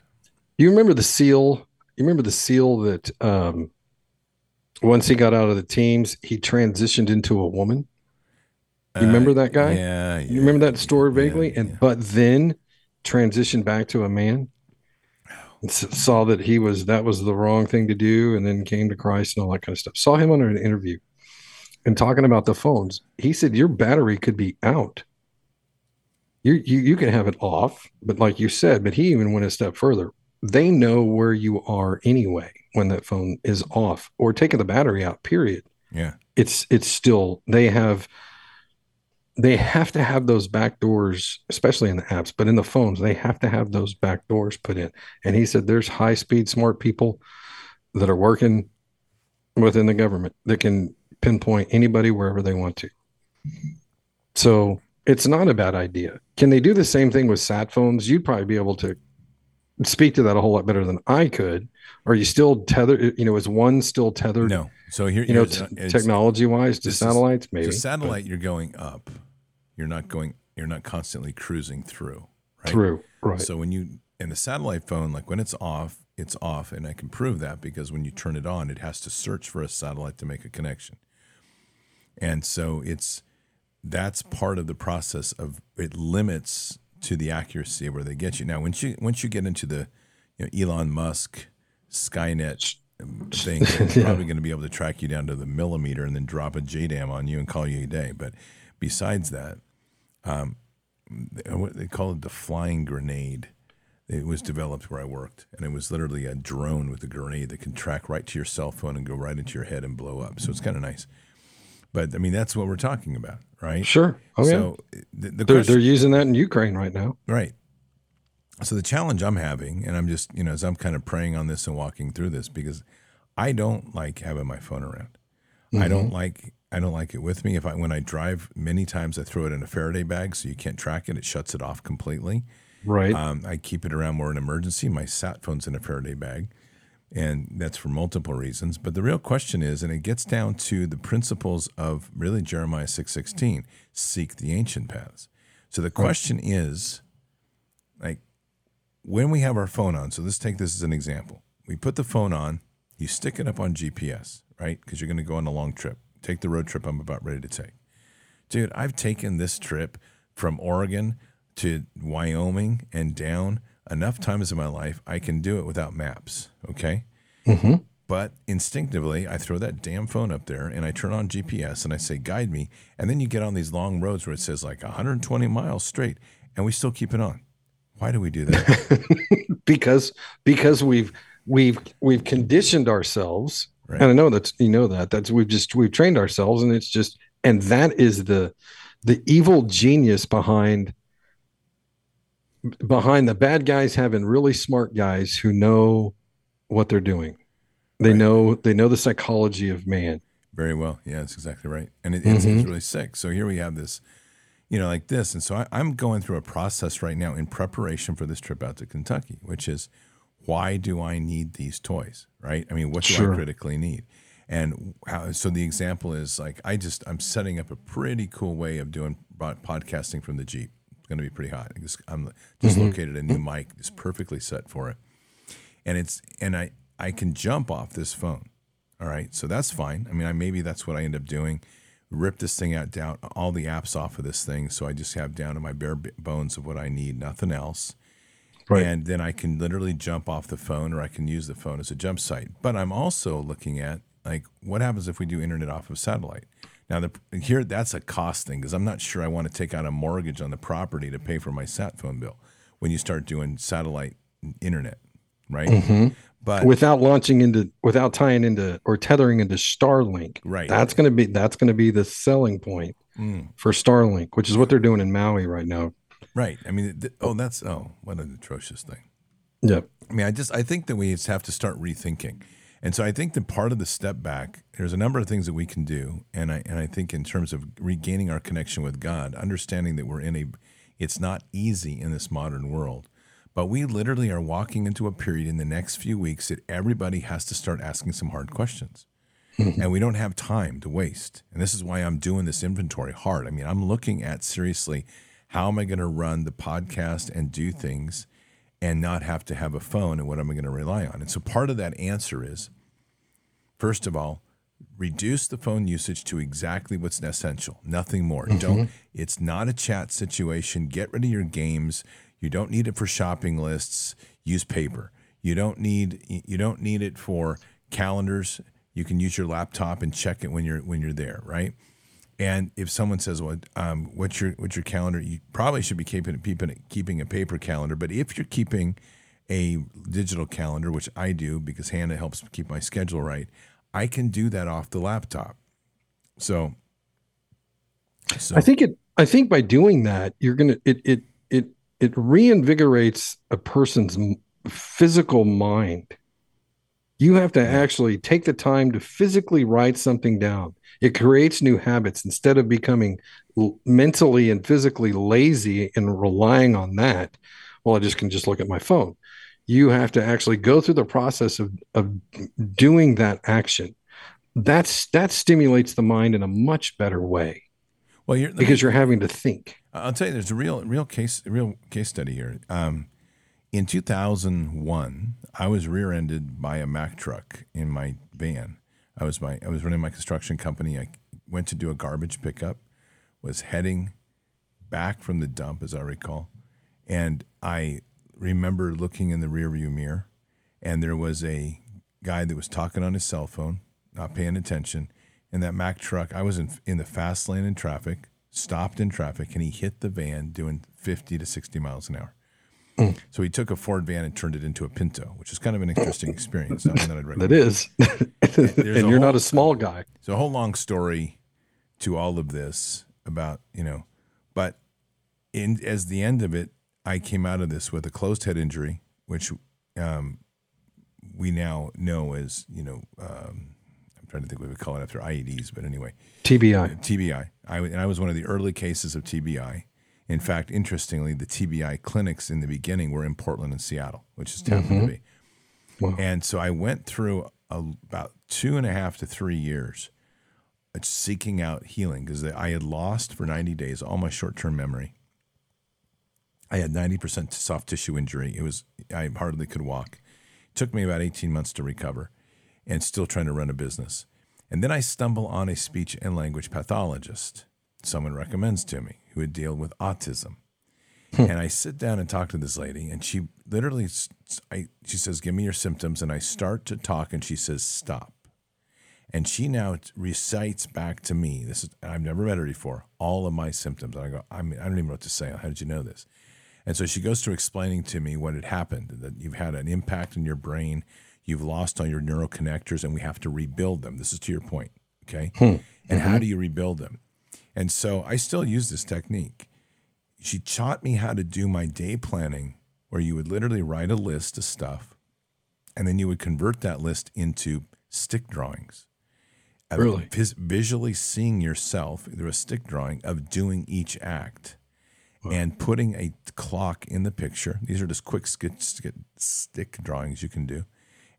You remember the seal? You remember the seal that um, once he got out of the teams, he transitioned into a woman. You uh, remember that guy? Yeah, yeah. You remember that story vaguely? Yeah, and but then transitioned back to a man saw that he was that was the wrong thing to do and then came to christ and all that kind of stuff. Saw him on an interview and talking about the phones. He said your battery could be out. You you, you can have it off but like you said but he even went a step further. They know where you are anyway when that phone is off or taking the battery out period. Yeah. It's it's still they have they have to have those back doors, especially in the apps, but in the phones, they have to have those back doors put in. And he said there's high speed, smart people that are working within the government that can pinpoint anybody wherever they want to. So it's not a bad idea. Can they do the same thing with sat phones? You'd probably be able to speak to that a whole lot better than I could. Are you still tethered? You know, is one still tethered? No. So here, you know, uh, t- technology wise to satellites, maybe. To satellite, but. you're going up. You're not going. You're not constantly cruising through. Right? Through. Right. So when you in the satellite phone, like when it's off, it's off, and I can prove that because when you turn it on, it has to search for a satellite to make a connection. And so it's that's part of the process of it limits to the accuracy of where they get you. Now, once you once you get into the you know, Elon Musk Skynet thing, they're probably going to be able to track you down to the millimeter and then drop a JDAM on you and call you a day. But besides that, um, what they call it the flying grenade. It was developed where I worked, and it was literally a drone with a grenade that can track right to your cell phone and go right into your head and blow up. So it's kind of nice. But I mean, that's what we're talking about, right? Sure. Oh, so yeah. the, the they're, question, they're using that in Ukraine right now. Right. So the challenge I'm having, and I'm just, you know, as I'm kind of praying on this and walking through this, because I don't like having my phone around. Mm-hmm. I don't mm-hmm. like I don't like it with me. If I when I drive, many times I throw it in a Faraday bag so you can't track it. It shuts it off completely. Right. Um, I keep it around more in emergency. My sat phone's in a Faraday bag, and that's for multiple reasons. But the real question is, and it gets down to the principles of really Jeremiah six sixteen: seek the ancient paths. So the question right. is, like, when we have our phone on. So let's take this as an example. We put the phone on. You stick it up on GPS, right? Because you're going to go on a long trip. Take the road trip I'm about ready to take. Dude, I've taken this trip from Oregon to Wyoming and down enough times in my life. I can do it without maps. Okay. Mm-hmm. But instinctively, I throw that damn phone up there and I turn on GPS and I say, guide me. And then you get on these long roads where it says like 120 miles straight and we still keep it on. Why do we do that? because because we've we've we've conditioned ourselves right. and i know that's you know that that's we've just we've trained ourselves and it's just and that is the the evil genius behind behind the bad guys having really smart guys who know what they're doing they right. know they know the psychology of man very well yeah that's exactly right and it, it's, mm-hmm. it's really sick so here we have this you know like this and so I, i'm going through a process right now in preparation for this trip out to kentucky which is why do I need these toys? Right? I mean, what do sure. I critically need? And how, so the example is like I just I'm setting up a pretty cool way of doing podcasting from the Jeep. It's going to be pretty hot. I'm just mm-hmm. located a new mic, it's perfectly set for it, and it's and I I can jump off this phone. All right, so that's fine. I mean, I, maybe that's what I end up doing. Rip this thing out, down all the apps off of this thing, so I just have down to my bare bones of what I need, nothing else Right. And then I can literally jump off the phone or I can use the phone as a jump site. But I'm also looking at like what happens if we do internet off of satellite? Now the, here that's a cost thing because I'm not sure I want to take out a mortgage on the property to pay for my sat phone bill when you start doing satellite internet, right? Mm-hmm. But without launching into without tying into or tethering into Starlink, right? That's going to be that's going to be the selling point mm. for Starlink, which is what they're doing in Maui right now. Right. I mean, th- oh, that's oh, what an atrocious thing. Yep. I mean, I just I think that we just have to start rethinking. And so I think that part of the step back, there's a number of things that we can do. And I and I think in terms of regaining our connection with God, understanding that we're in a it's not easy in this modern world. But we literally are walking into a period in the next few weeks that everybody has to start asking some hard questions. Mm-hmm. And we don't have time to waste. And this is why I'm doing this inventory hard. I mean, I'm looking at seriously how am I going to run the podcast and do things and not have to have a phone and what am I going to rely on? And so part of that answer is first of all, reduce the phone usage to exactly what's essential, nothing more. Mm-hmm. Don't it's not a chat situation. Get rid of your games. You don't need it for shopping lists. Use paper. You don't need you don't need it for calendars. You can use your laptop and check it when you're when you're there, right? And if someone says, "Well, um, what's your what's your calendar?" You probably should be keeping keeping keeping a paper calendar. But if you're keeping a digital calendar, which I do because Hannah helps keep my schedule right, I can do that off the laptop. So, so. I think it. I think by doing that, you're gonna it it it it reinvigorates a person's physical mind. You have to actually take the time to physically write something down it creates new habits instead of becoming mentally and physically lazy and relying on that. Well, I just can just look at my phone. You have to actually go through the process of, of doing that action. That's that stimulates the mind in a much better way. Well, you're, because you're having to think. I'll tell you, there's a real, real case, real case study here. Um, in 2001, I was rear-ended by a Mack truck in my van, I was my I was running my construction company. I went to do a garbage pickup, was heading back from the dump, as I recall, and I remember looking in the rearview mirror, and there was a guy that was talking on his cell phone, not paying attention, and that Mack truck. I was in in the fast lane in traffic, stopped in traffic, and he hit the van doing fifty to sixty miles an hour. Mm. So he took a Ford van and turned it into a Pinto, which is kind of an interesting experience. Not one that I'd recommend. That is, and you're whole, not a small guy. So a whole long story to all of this about you know, but in as the end of it, I came out of this with a closed head injury, which um, we now know as you know. Um, I'm trying to think what we call it after IEDs, but anyway, TBI. TBI. I and I was one of the early cases of TBI in fact, interestingly, the TBI clinics in the beginning were in Portland and Seattle, which is happened mm-hmm. to be. Wow. And so I went through a, about two and a half to three years seeking out healing because I had lost for 90 days all my short term memory. I had 90% soft tissue injury. It was, I hardly could walk. It took me about 18 months to recover and still trying to run a business. And then I stumble on a speech and language pathologist someone recommends to me who had dealt with autism. Hmm. and I sit down and talk to this lady, and she literally, I, she says, "Give me your symptoms," and I start to talk, and she says, "Stop." And she now recites back to me. This is I've never met her before. All of my symptoms, and I go, I, mean, I don't even know what to say. How did you know this? And so she goes through explaining to me what had happened. That you've had an impact in your brain, you've lost all your neural connectors, and we have to rebuild them. This is to your point, okay? Hmm. And mm-hmm. how do you rebuild them? And so I still use this technique. She taught me how to do my day planning, where you would literally write a list of stuff, and then you would convert that list into stick drawings. Really? Vis- visually seeing yourself through a stick drawing of doing each act wow. and putting a clock in the picture. These are just quick stick drawings you can do.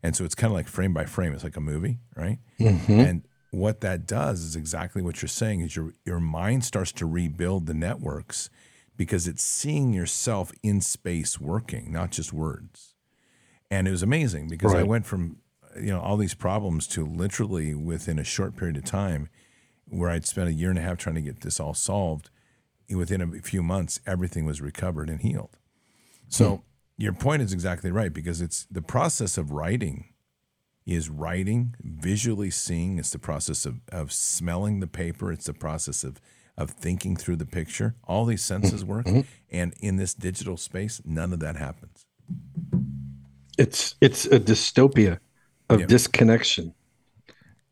And so it's kind of like frame by frame. It's like a movie, right? Mm-hmm. And what that does is exactly what you're saying is your your mind starts to rebuild the networks because it's seeing yourself in space working, not just words. And it was amazing because right. I went from you know all these problems to literally within a short period of time where I'd spent a year and a half trying to get this all solved within a few months everything was recovered and healed. So hmm. your point is exactly right because it's the process of writing is writing, visually seeing. It's the process of, of smelling the paper. It's the process of, of thinking through the picture. All these senses work. Mm-hmm. And in this digital space, none of that happens. It's it's a dystopia of yep. disconnection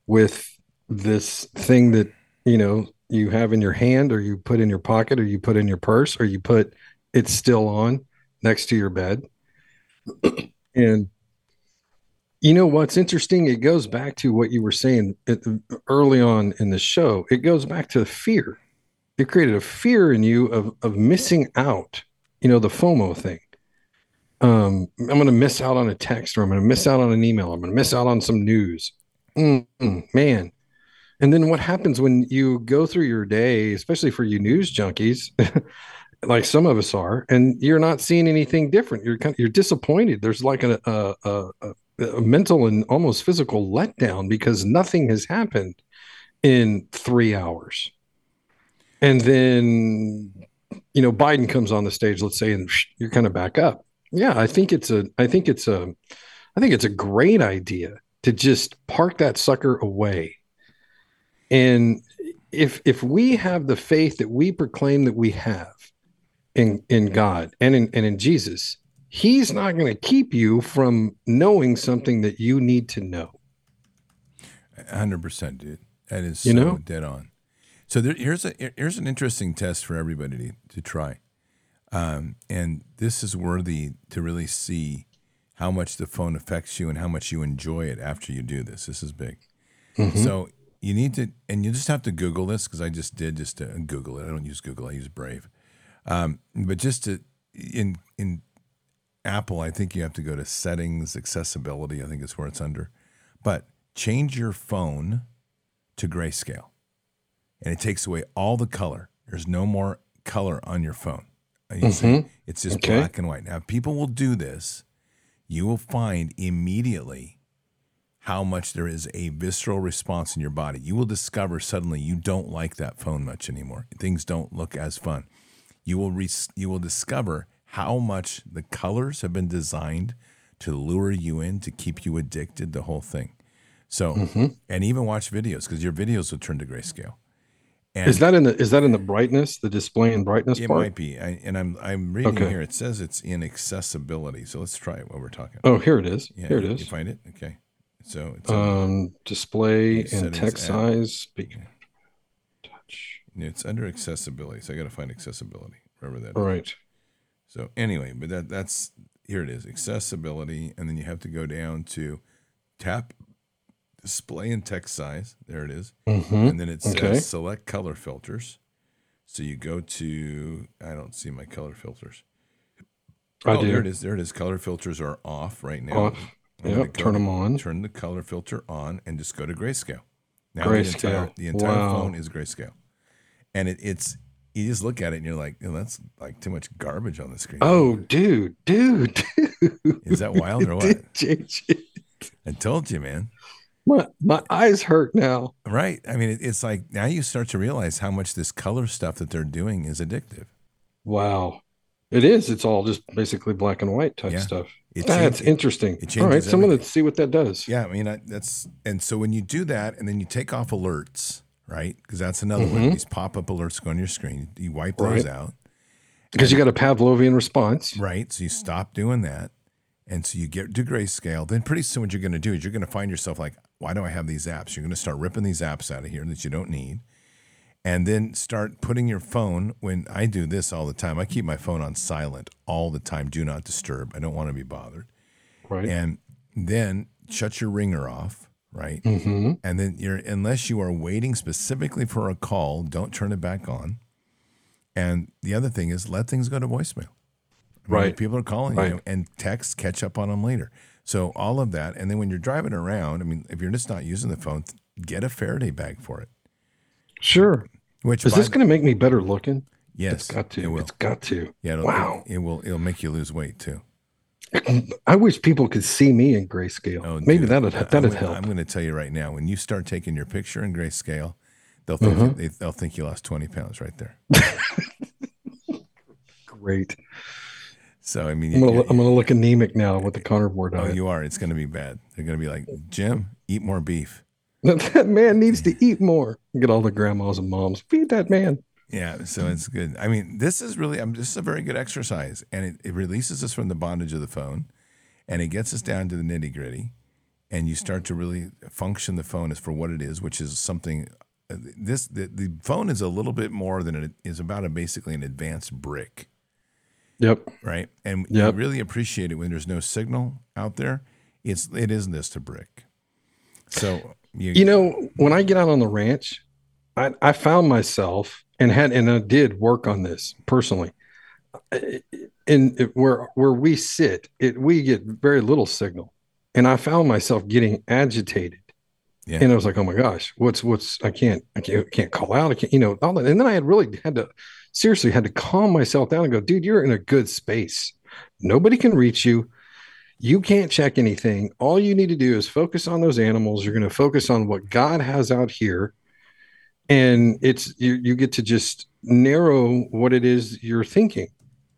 with this thing that, you know, you have in your hand or you put in your pocket or you put in your purse or you put it's still on next to your bed and you know what's interesting? It goes back to what you were saying early on in the show. It goes back to fear. It created a fear in you of of missing out. You know the FOMO thing. Um, I'm going to miss out on a text, or I'm going to miss out on an email. I'm going to miss out on some news. Mm-mm, man. And then what happens when you go through your day, especially for you news junkies, like some of us are, and you're not seeing anything different. You're kind of, you're disappointed. There's like a, a, a, a mental and almost physical letdown because nothing has happened in three hours. And then, you know, Biden comes on the stage, let's say, and you're kind of back up. Yeah, I think it's a, I think it's a, I think it's a great idea to just park that sucker away. And if if we have the faith that we proclaim that we have in in God and in and in Jesus, he's not going to keep you from knowing something that you need to know. 100%, dude. That is you so know? dead on. So there, here's a here's an interesting test for everybody to, to try. Um, and this is worthy to really see how much the phone affects you and how much you enjoy it after you do this. This is big. Mm-hmm. So you need to, and you just have to Google this because I just did just to Google it. I don't use Google, I use Brave. Um, but just to in in Apple, I think you have to go to settings, accessibility, I think is where it's under. But change your phone to grayscale. And it takes away all the color. There's no more color on your phone. You mm-hmm. It's just okay. black and white. Now, if people will do this. You will find immediately how much there is a visceral response in your body. You will discover suddenly you don't like that phone much anymore. Things don't look as fun. You will re- you will discover how much the colors have been designed to lure you in, to keep you addicted, the whole thing. So, mm-hmm. and even watch videos because your videos will turn to grayscale. And is that in the is that in the brightness, the display and brightness it part? might be. I, and I'm I'm reading okay. here. It says it's in accessibility. So let's try it while we're talking. Oh, here it is. Yeah, here it is. You find it? Okay. So it's um display and text size. Speak. Touch. It's under accessibility. So I got to find accessibility. Wherever that. All right. So anyway, but that that's here it is accessibility, and then you have to go down to tap display and text size. There it is. Mm-hmm. and then it says okay. select color filters. So you go to I don't see my color filters. I oh, do. there it is. There it is. Color filters are off right now. Off. Yep. Turn them on. Turn the color filter on and just go to grayscale. Now grayscale. the entire, the entire wow. phone is grayscale, and it, it's you just look at it and you're like, oh, that's like too much garbage on the screen. Oh, dude, dude, dude. Is that wild or what? I told you, man. My my eyes hurt now. Right. I mean, it, it's like now you start to realize how much this color stuff that they're doing is addictive. Wow. It is. It's all just basically black and white type yeah. stuff. It ah, that's interesting. It all right, so I'm going to see what that does. Yeah, I mean I, that's and so when you do that, and then you take off alerts, right? Because that's another mm-hmm. one. These pop up alerts go on your screen. You wipe those right. out. Because you got a Pavlovian response. Right. So you stop doing that. And so you get to grayscale. Then pretty soon what you're going to do is you're going to find yourself like, why do I have these apps? You're going to start ripping these apps out of here that you don't need. And then start putting your phone, when I do this all the time, I keep my phone on silent all the time. Do not disturb. I don't want to be bothered. Right. And then shut your ringer off right? Mm-hmm. And then you're unless you are waiting specifically for a call, don't turn it back on. And the other thing is let things go to voicemail. I mean, right. People are calling right. you and text, catch up on them later. So all of that, and then when you're driving around, I mean, if you're just not using the phone, get a Faraday bag for it. Sure. Which is this going to make me better looking? Yes, it's got to. It has got to. Yeah. Wow. It, it will. It'll make you lose weight too. I wish people could see me in grayscale. Oh, Maybe that'd that'd help. I'm going to tell you right now. When you start taking your picture in grayscale, they'll think uh-huh. they, will think you lost 20 pounds right there. Great. So I mean, I'm I'm gonna look anemic now with the carnivore diet. Oh, you are. It's gonna be bad. They're gonna be like, Jim, eat more beef. that man needs to eat more. Get all the grandmas and moms feed that man. Yeah, so it's good. I mean, this is really, I'm this is a very good exercise, and it, it releases us from the bondage of the phone, and it gets us down to the nitty gritty, and you start to really function the phone as for what it is, which is something. Uh, this the, the phone is a little bit more than it is about a basically an advanced brick. Yep. Right. And yep. you really appreciate it when there's no signal out there. It's it is this to brick. So you, you know, when I get out on the ranch, I, I found myself and had and I did work on this personally. In where where we sit, it we get very little signal, and I found myself getting agitated. Yeah. And I was like, "Oh my gosh, what's what's? I can't, I can't, can't call out. I can't, you know, all that." And then I had really had to seriously had to calm myself down and go, "Dude, you're in a good space. Nobody can reach you you can't check anything. All you need to do is focus on those animals. You're going to focus on what God has out here. And it's you, you get to just narrow what it is you're thinking.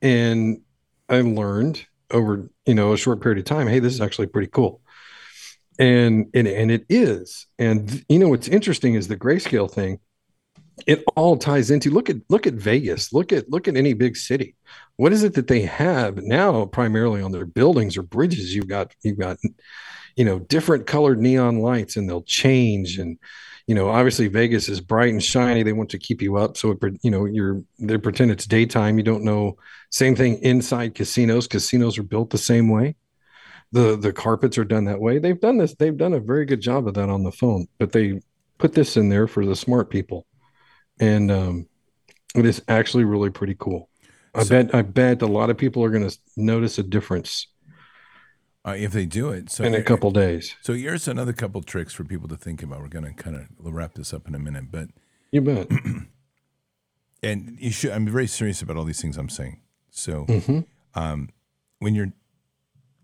And I learned over, you know, a short period of time, hey, this is actually pretty cool. And and and it is. And you know what's interesting is the grayscale thing it all ties into look at look at Vegas, look at look at any big city. What is it that they have now primarily on their buildings or bridges? You've got you've got you know different colored neon lights and they'll change and you know obviously Vegas is bright and shiny. They want to keep you up so it, you know you're they pretend it's daytime. You don't know. Same thing inside casinos. Casinos are built the same way. The the carpets are done that way. They've done this. They've done a very good job of that on the phone, but they put this in there for the smart people and um, it is actually really pretty cool. I so, bet I bet a lot of people are going to notice a difference uh, if they do it. So in a couple days. So here's another couple tricks for people to think about. We're going to kind of wrap this up in a minute, but you bet. and you should. I'm very serious about all these things I'm saying. So mm-hmm. um, when you're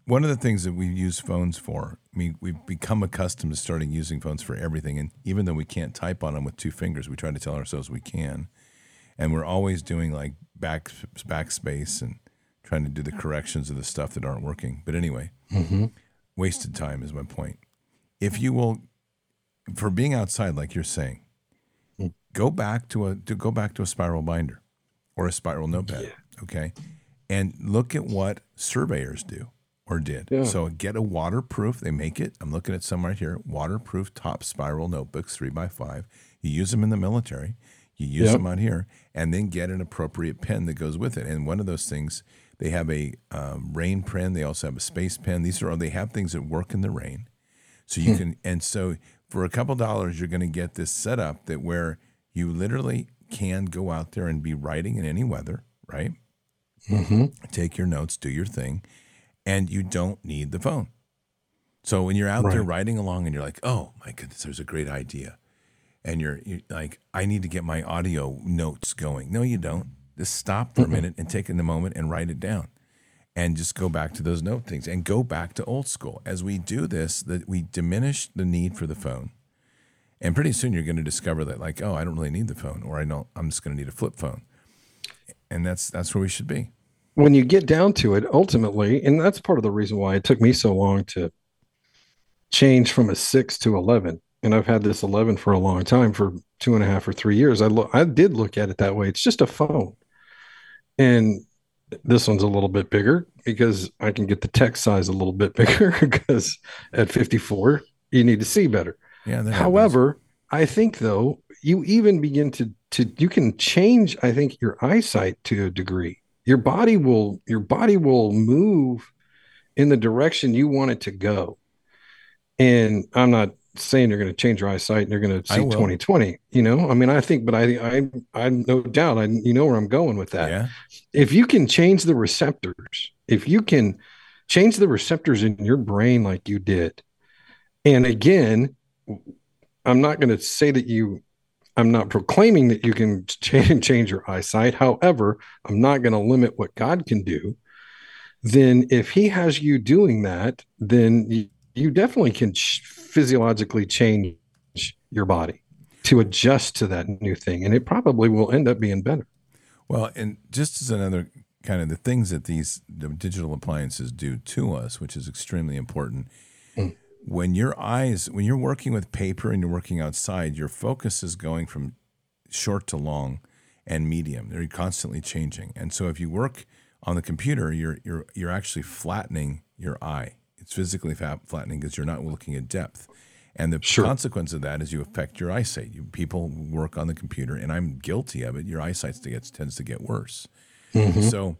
one of the things that we use phones for, I mean, we've become accustomed to starting using phones for everything. And even though we can't type on them with two fingers, we try to tell ourselves we can. And we're always doing like back backspace and trying to do the corrections of the stuff that aren't working. But anyway, mm-hmm. wasted time is my point. If you will, for being outside, like you're saying, mm. go back to a to go back to a spiral binder or a spiral notepad. Yeah. Okay, and look at what surveyors do or did. Yeah. So get a waterproof. They make it. I'm looking at some right here. Waterproof top spiral notebooks, three by five. You use them in the military. You use yep. them out here, and then get an appropriate pen that goes with it. And one of those things, they have a um, rain pen. They also have a space pen. These are all they have things that work in the rain. So you hmm. can, and so for a couple dollars, you're going to get this setup that where you literally can go out there and be writing in any weather, right? Mm-hmm. Take your notes, do your thing and you don't need the phone. So when you're out right. there riding along and you're like, oh my goodness, there's a great idea. And you're, you're, like, I need to get my audio notes going. No, you don't. Just stop for a minute and take in the moment and write it down. And just go back to those note things and go back to old school. As we do this, that we diminish the need for the phone. And pretty soon you're going to discover that, like, oh, I don't really need the phone, or I don't, I'm just going to need a flip phone. And that's that's where we should be when you get down to it, ultimately, and that's part of the reason why it took me so long to change from a six to 11. And I've had this 11 for a long time for two and a half or three years. I, lo- I did look at it that way. It's just a phone. And this one's a little bit bigger because I can get the text size a little bit bigger because at 54, you need to see better. Yeah. However, I think though, you even begin to, to, you can change, I think, your eyesight to a degree your body will your body will move in the direction you want it to go and i'm not saying you're going to change your eyesight and you're going to see 2020 you know i mean i think but i i i no doubt i you know where i'm going with that yeah. if you can change the receptors if you can change the receptors in your brain like you did and again i'm not going to say that you I'm not proclaiming that you can change, change your eyesight. However, I'm not going to limit what God can do. Then, if He has you doing that, then you, definitely can ch- physiologically change your body to adjust to that new thing. And it probably will end up being better. Well, and just as another kind of the things that these the digital appliances do to us, which is extremely important. Mm when your eyes when you're working with paper and you're working outside your focus is going from short to long and medium they're constantly changing and so if you work on the computer you're you're you're actually flattening your eye it's physically flattening because you're not looking at depth and the sure. consequence of that is you affect your eyesight you, people work on the computer and i'm guilty of it your eyesight gets, tends to get worse mm-hmm. so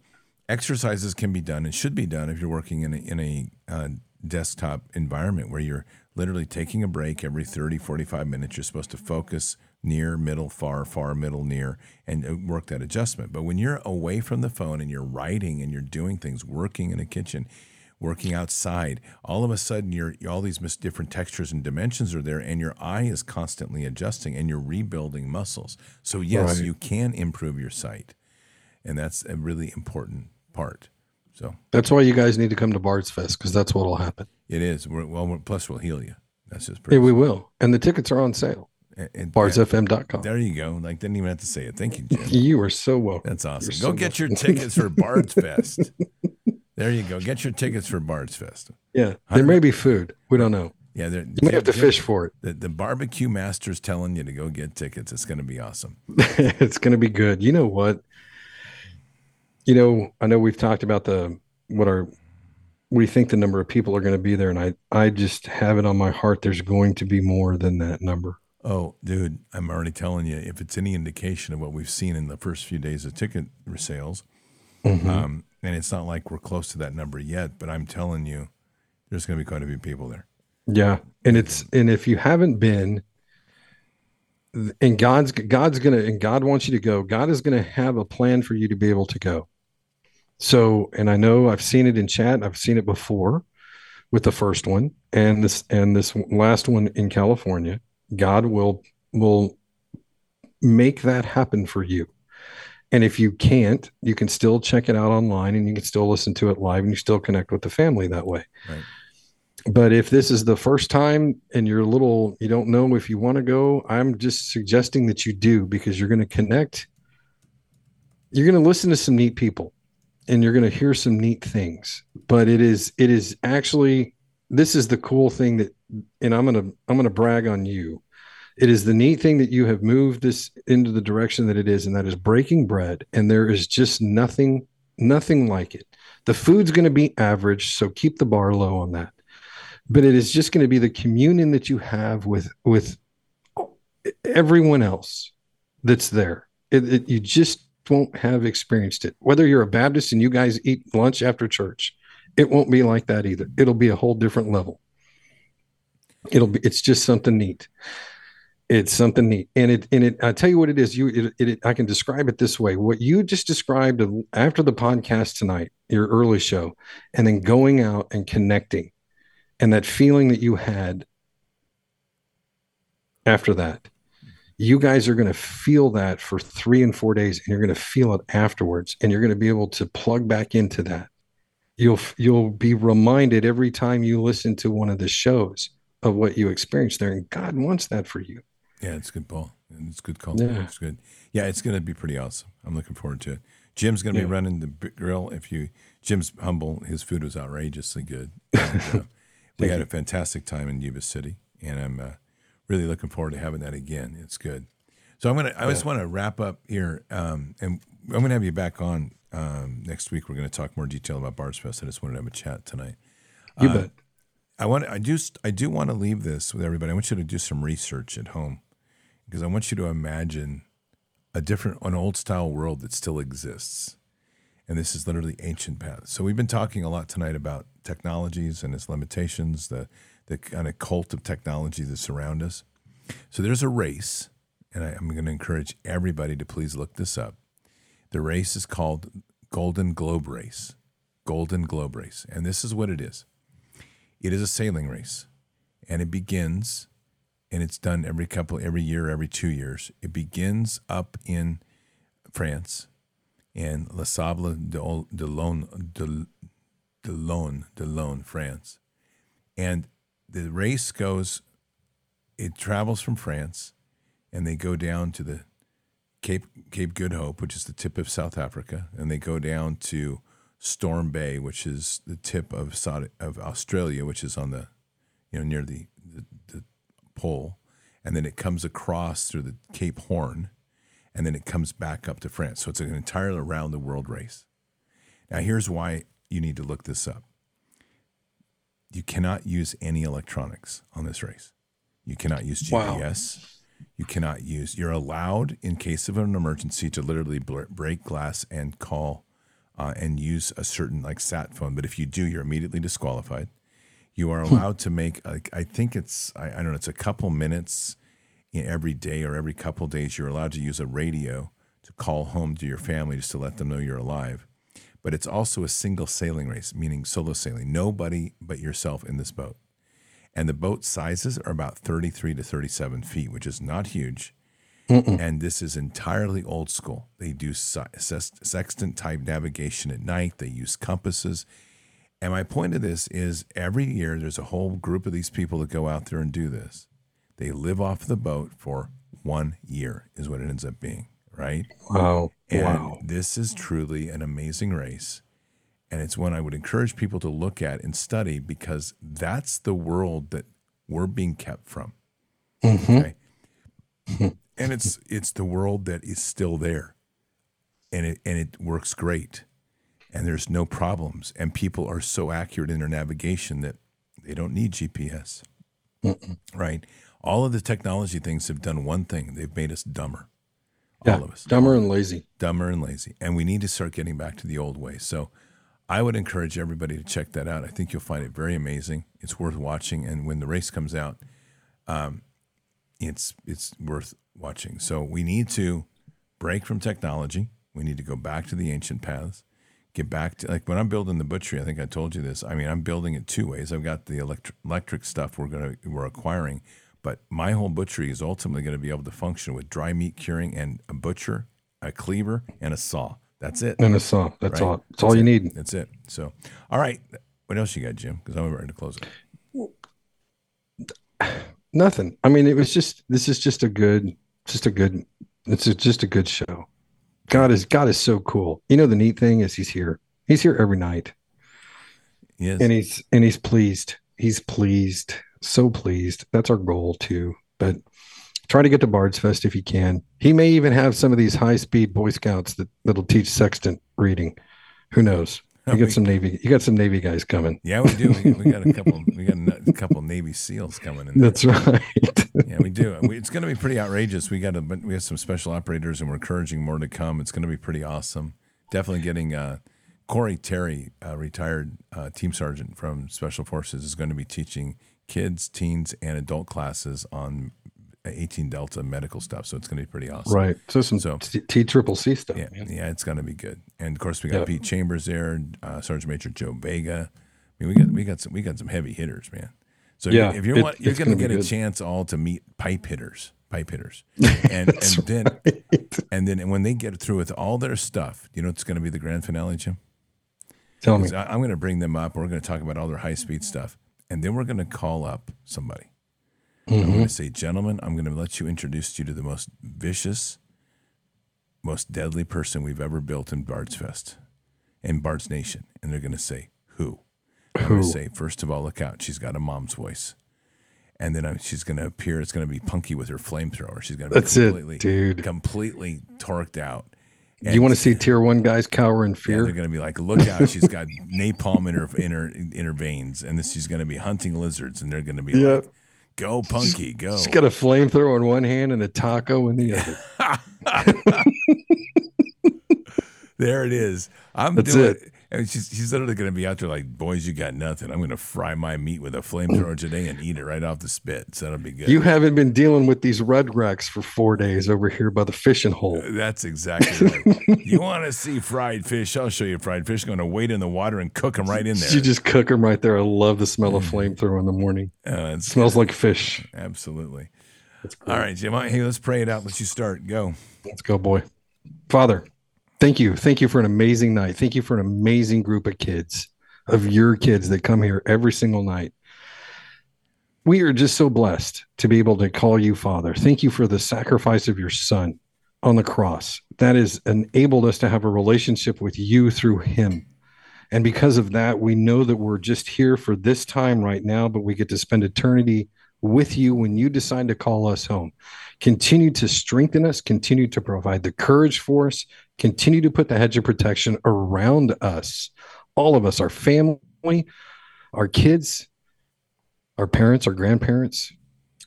exercises can be done and should be done if you're working in a, in a uh, desktop environment where you're literally taking a break every 30, 45 minutes. You're supposed to focus near, middle, far, far, middle, near, and uh, work that adjustment. But when you're away from the phone and you're writing and you're doing things, working in a kitchen, working outside, all of a sudden you're all these different textures and dimensions are there, and your eye is constantly adjusting and you're rebuilding muscles. So yes, right. you can improve your sight, and that's a really important part. So that's why you guys need to come to Bard's Fest because that's what will happen. It is. We're, well, we're, plus we'll heal you. That's just pretty. Yeah, we will, and the tickets are on sale. And, bardsfm.com. There you go. Like didn't even have to say it. Thank you, Jim. you are so welcome. That's awesome. You're go so get welcome. your tickets for Bard's Fest. There you go. Get your tickets for Bard's Fest. Yeah, there may be food. We don't know. Yeah, you may have to fish for it. The, the barbecue master's telling you to go get tickets. It's going to be awesome. it's going to be good. You know what? You know, I know we've talked about the what our we think the number of people are going to be there, and I I just have it on my heart. There's going to be more than that number. Oh, dude, I'm already telling you. If it's any indication of what we've seen in the first few days of ticket sales, mm-hmm. um, and it's not like we're close to that number yet, but I'm telling you, there's going to be quite a few people there. Yeah, and it's and if you haven't been, and God's God's gonna and God wants you to go. God is gonna have a plan for you to be able to go. So, and I know I've seen it in chat. I've seen it before with the first one and this and this last one in California. God will will make that happen for you. And if you can't, you can still check it out online and you can still listen to it live and you still connect with the family that way. Right. But if this is the first time and you're a little, you don't know if you want to go, I'm just suggesting that you do because you're going to connect. You're going to listen to some neat people and you're going to hear some neat things but it is it is actually this is the cool thing that and i'm going to i'm going to brag on you it is the neat thing that you have moved this into the direction that it is and that is breaking bread and there is just nothing nothing like it the food's going to be average so keep the bar low on that but it is just going to be the communion that you have with with everyone else that's there it, it, you just won't have experienced it. Whether you're a Baptist and you guys eat lunch after church, it won't be like that either. It'll be a whole different level. It'll be it's just something neat. It's something neat. And it and it I tell you what it is, you it, it I can describe it this way. What you just described after the podcast tonight, your early show, and then going out and connecting and that feeling that you had after that you guys are going to feel that for three and four days and you're going to feel it afterwards and you're going to be able to plug back into that you'll you'll be reminded every time you listen to one of the shows of what you experienced there and god wants that for you yeah it's good paul it's good call yeah. it's good yeah it's going to be pretty awesome i'm looking forward to it jim's going to yeah. be running the grill if you jim's humble his food was outrageously good and, uh, we had a fantastic time in yuba city and i'm uh, really looking forward to having that again. It's good. So I'm gonna. I yeah. just want to wrap up here, um, and I'm gonna have you back on um, next week. We're gonna talk more detail about Bard's Fest. I just wanted to have a chat tonight. You uh, bet. I want. I just. I do want to leave this with everybody. I want you to do some research at home because I want you to imagine a different, an old style world that still exists. And this is literally ancient paths. So we've been talking a lot tonight about technologies and its limitations, the the kind of cult of technology that surround us. So there's a race, and I, am going to encourage everybody to please look this up. The race is called Golden Globe Race. Golden Globe Race. And this is what it is it is a sailing race, and it begins, and it's done every couple, every year, every two years. It begins up in France, in La Sable de, de, Lone, de, de Lone, de Lone, France. And the race goes, it travels from France, and they go down to the Cape Cape Good Hope, which is the tip of South Africa, and they go down to Storm Bay, which is the tip of Saudi, of Australia, which is on the you know near the, pole, and then it comes across through the Cape Horn, and then it comes back up to France. So it's an entire around the world race. Now here's why you need to look this up you cannot use any electronics on this race. You cannot use GPS. Wow. You cannot use. You're allowed, in case of an emergency, to literally break glass and call uh, and use a certain like sat phone. But if you do, you're immediately disqualified. You are hmm. allowed to make like I think it's I, I don't know it's a couple minutes every day or every couple days. You're allowed to use a radio to call home to your family just to let them know you're alive. But it's also a single sailing race, meaning solo sailing. Nobody but yourself in this boat. And the boat sizes are about 33 to 37 feet, which is not huge. Mm-mm. And this is entirely old school. They do sextant type navigation at night, they use compasses. And my point of this is every year there's a whole group of these people that go out there and do this. They live off the boat for one year, is what it ends up being, right? Wow. And wow. this is truly an amazing race. And it's one I would encourage people to look at and study because that's the world that we're being kept from. Mm-hmm. Okay. And it's it's the world that is still there and it and it works great and there's no problems and people are so accurate in their navigation that they don't need GPS Mm-mm. right all of the technology things have done one thing they've made us dumber yeah, all of us dumber and lazy dumber and lazy and we need to start getting back to the old way so I would encourage everybody to check that out. I think you'll find it very amazing. It's worth watching, and when the race comes out, um, it's it's worth watching. So we need to break from technology. We need to go back to the ancient paths. Get back to like when I'm building the butchery. I think I told you this. I mean, I'm building it two ways. I've got the electric electric stuff we're gonna we're acquiring, but my whole butchery is ultimately going to be able to function with dry meat curing and a butcher, a cleaver, and a saw. That's it. And a saw. That's right? all. That's, That's all you it. need. That's it. So, all right. What else you got, Jim? Because I'm ready to close it. Nothing. I mean, it was just. This is just a good just a good it's just a good show god is god is so cool. You know the neat thing is he's here. He's here every night. Yes. And he's and he's pleased. He's pleased. So pleased. That's our goal too. But try to get to bard's fest if you can. He may even have some of these high speed boy scouts that that'll teach sextant reading. Who knows you got some navy. You got some navy guys coming. Yeah, we do. We, we got a couple. We got a couple Navy SEALs coming in. There. That's right. yeah, we do. We, it's going to be pretty outrageous. We got a, we have some special operators, and we're encouraging more to come. It's going to be pretty awesome. Definitely getting uh, Corey Terry, uh, retired uh, team sergeant from Special Forces, is going to be teaching kids, teens, and adult classes on 18 Delta medical stuff. So it's going to be pretty awesome. Right. So some so, T triple C stuff. Yeah, yeah, it's going to be good. And of course, we got yeah. Pete Chambers there, uh, Sergeant Major Joe Vega. I mean, we got we got some we got some heavy hitters, man. So yeah, if you're it, want, you're going to get a chance all to meet pipe hitters, pipe hitters, and and then right. and then when they get through with all their stuff, you know, it's going to be the grand finale, Jim. Tell me. I, I'm going to bring them up. We're going to talk about all their high speed stuff, and then we're going to call up somebody Mm-hmm. I'm going to say, gentlemen, I'm going to let you introduce you to the most vicious, most deadly person we've ever built in Bard's Fest, in Bard's Nation. And they're going to say, who? I'm going to say, first of all, look out. She's got a mom's voice. And then she's going to appear. It's going to be Punky with her flamethrower. She's going to be That's completely, it, dude. completely torqued out. And you want to see tier one guys cower in fear? Yeah, they're going to be like, look out! She's got napalm in her in her in her veins, and this, she's going to be hunting lizards, and they're going to be yep. like, Go, Punky, go. She's got a flamethrower in one hand and a taco in the other. there it is. I'm That's doing it. And she's, she's literally going to be out there like, boys, you got nothing. I'm going to fry my meat with a flamethrower today and eat it right off the spit. So that'll be good. You haven't been dealing with these red racks for four days over here by the fishing hole. That's exactly right. you want to see fried fish? I'll show you fried fish. Going to wait in the water and cook them right in there. You just cook them right there. I love the smell of mm. flamethrower in the morning. Uh, it smells like fish. Absolutely. All right, Jim. Hey, let's pray it out. Let's you start. Go. Let's go, boy. Father, Thank you. Thank you for an amazing night. Thank you for an amazing group of kids, of your kids that come here every single night. We are just so blessed to be able to call you Father. Thank you for the sacrifice of your Son on the cross. That has enabled us to have a relationship with you through Him. And because of that, we know that we're just here for this time right now, but we get to spend eternity with you when you decide to call us home. Continue to strengthen us, continue to provide the courage for us, continue to put the hedge of protection around us, all of us, our family, our kids, our parents, our grandparents.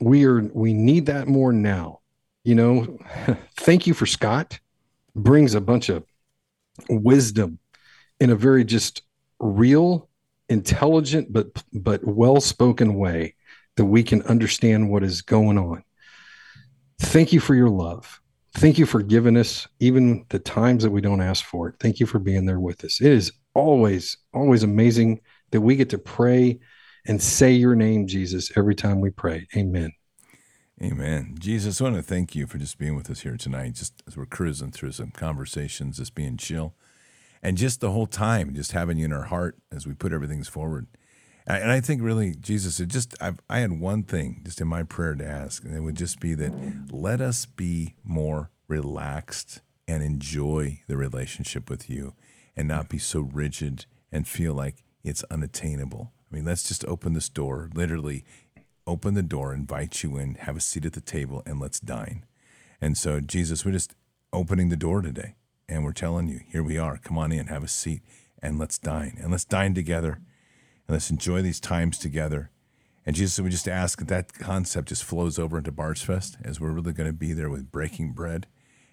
We are we need that more now. You know, thank you for Scott. Brings a bunch of wisdom in a very just real, intelligent, but but well spoken way that we can understand what is going on. Thank you for your love. Thank you for giving us even the times that we don't ask for it. Thank you for being there with us. It is always, always amazing that we get to pray and say your name, Jesus, every time we pray. Amen. Amen. Jesus, I want to thank you for just being with us here tonight, just as we're cruising through some conversations, just being chill, and just the whole time, just having you in our heart as we put everything forward. And I think really, Jesus, it just I've, I had one thing just in my prayer to ask, and it would just be that let us be more relaxed and enjoy the relationship with you, and not be so rigid and feel like it's unattainable. I mean, let's just open this door, literally open the door, invite you in, have a seat at the table, and let's dine. And so, Jesus, we're just opening the door today, and we're telling you, here we are. Come on in, have a seat, and let's dine, and let's dine together let's enjoy these times together. And Jesus, we just ask that that concept just flows over into Bards Fest as we're really going to be there with breaking bread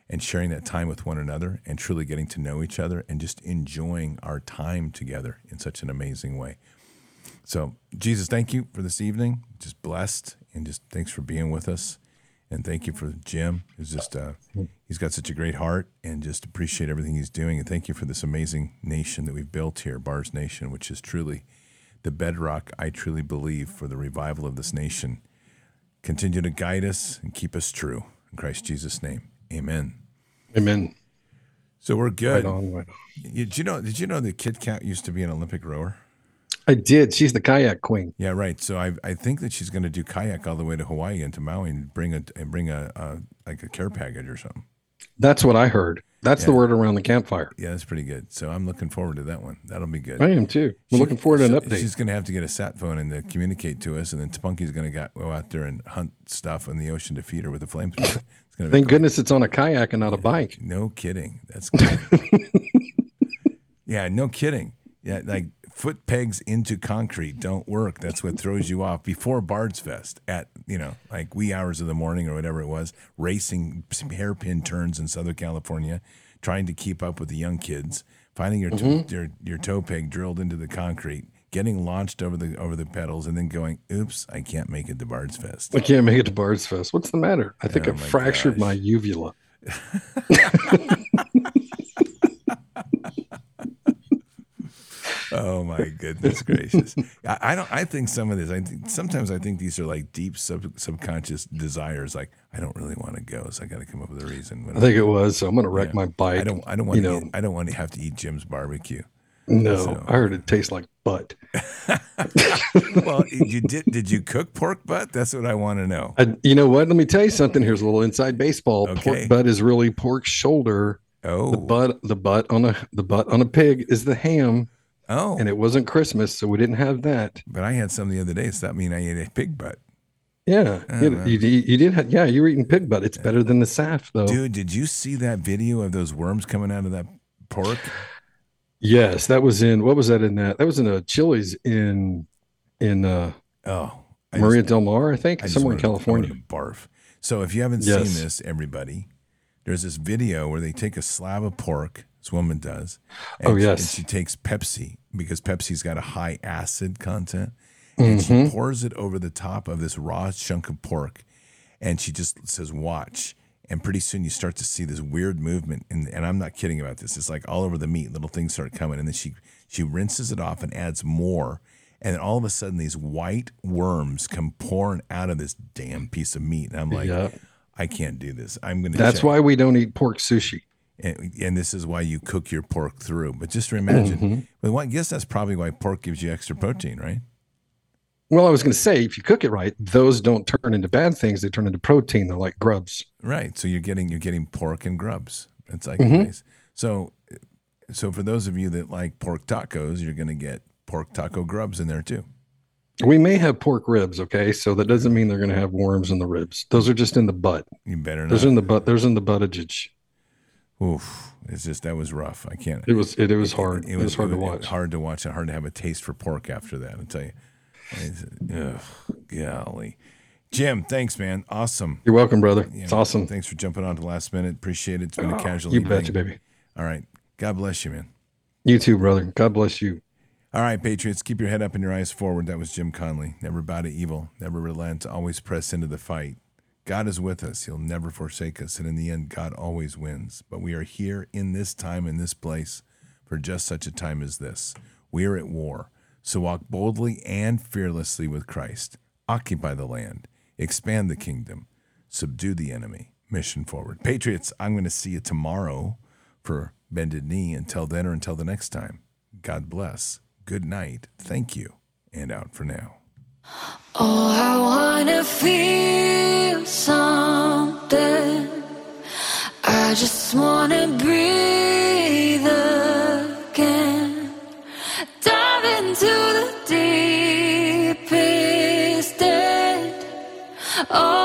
and sharing that time with one another and truly getting to know each other and just enjoying our time together in such an amazing way. So, Jesus, thank you for this evening. Just blessed and just thanks for being with us. And thank you for Jim. He's just uh, he's got such a great heart and just appreciate everything he's doing. And thank you for this amazing nation that we've built here, Bards Nation, which is truly the bedrock, I truly believe, for the revival of this nation. Continue to guide us and keep us true. In Christ Jesus' name, amen. Amen. So we're good. Right on, right on. Did you know? Did you know that Kit Kat used to be an Olympic rower? I did. She's the kayak queen. Yeah, right. So I, I think that she's going to do kayak all the way to Hawaii and to Maui and bring a and bring a, a like a care package or something. That's what I heard. That's yeah. the word around the campfire. Yeah, that's pretty good. So I'm looking forward to that one. That'll be good. I am too. We're she, looking forward to an update. She's going to have to get a sat phone and to communicate to us, and then Spunky's going to go out there and hunt stuff in the ocean to feed her with a flamethrower. Thank goodness it's on a kayak and not a bike. No kidding. That's good. yeah, no kidding. Yeah, like foot pegs into concrete don't work. That's what throws you off. Before Bards Fest at, you know, like wee hours of the morning or whatever it was, racing hairpin turns in Southern California, trying to keep up with the young kids, finding your, mm-hmm. to, your, your toe peg drilled into the concrete, getting launched over the over the pedals, and then going, oops, I can't make it to Bards Fest. I can't make it to Bards Fest. What's the matter? I think oh I fractured gosh. my uvula. oh my goodness gracious! I, I, don't. I think some of this. I think sometimes I think these are like deep sub, subconscious desires. Like I don't really want to go, so I got to come up with a reason. I think it was. So I'm going to wreck yeah. my bike. I don't. I don't want. You know, I don't want to have to eat Jim's barbecue. No, so. I heard it tastes like butt. well, you did. Did you cook pork butt? That's what I want to know. I, you know what? Let me tell you something. Here's a little inside baseball. Okay. Pork butt is really pork shoulder. Oh, the butt. The butt on a the butt on a pig is the ham. Oh. And it wasn't Christmas, so we didn't have that. But I had some the other day. Does that mean I ate a pig butt? Yeah, you, you, you, did. Have, yeah, you were eating pig butt. It's better than the saf, though. Dude, did you see that video of those worms coming out of that pork? Yes, that was in. What was that in that? That was in a Chili's in in uh oh Maria just, Del Mar, I think, I somewhere in California. barf. So if you haven't yes. seen this, everybody, there's this video where they take a slab of pork. This woman does. oh yes, she, and she takes Pepsi because Pepsi's got a high acid content. And mm-hmm. she pours it over the top of this raw chunk of pork. And she just says, Watch. And pretty soon you start to see this weird movement. And, and I'm not kidding about this. It's like all over the meat, little things start coming. And then she, she rinses it off and adds more. And then all of a sudden, these white worms come pouring out of this damn piece of meat. And I'm like, yep. I can't do this. I'm going to. That's check. why we don't eat pork sushi and, and, this is why you cook your pork through. But just imagine, mm-hmm. well, I guess that's probably why pork gives you extra protein, right? Well, I was going to say, if you cook it right, those don't turn into bad things; they turn into protein. They're like grubs. Right. So you're getting you're getting pork and grubs. It's like mm-hmm. nice. So, so for those of you that like pork tacos, you're going to get pork taco grubs in there too. We may have pork ribs, okay? So that doesn't mean they're going to have worms in the ribs. Those are just in the butt. You better not. Those are in the butt. There's in the buttage. Oof, it's just that was rough. I can't. It was it, it was hard. It, it, was, it was, hard to watch. Hard to watch. And hard to have a taste for pork after that. I tell you. Ugh, golly, Jim. Thanks, man. Awesome. You're welcome, brother. Yeah, it's awesome. Thanks for jumping on to last minute. Appreciate it. It's been oh, a ah, casual. You betcha, baby. All right. God bless you, man. You too, brother. God bless you. All right, Patriots, keep your head up and your eyes forward. That was Jim Conley. Never bow to evil, never relent, always press into the fight. God is with us. He'll never forsake us. And in the end, God always wins. But we are here in this time, in this place, for just such a time as this. We are at war. So walk boldly and fearlessly with Christ. Occupy the land. Expand the kingdom. Subdue the enemy. Mission forward. Patriots, I'm going to see you tomorrow for Bended Knee. Until then or until the next time, God bless good night, thank you, and out for now. Oh, I wanna feel something. I just wanna breathe again. Dive into the deepest end. Oh,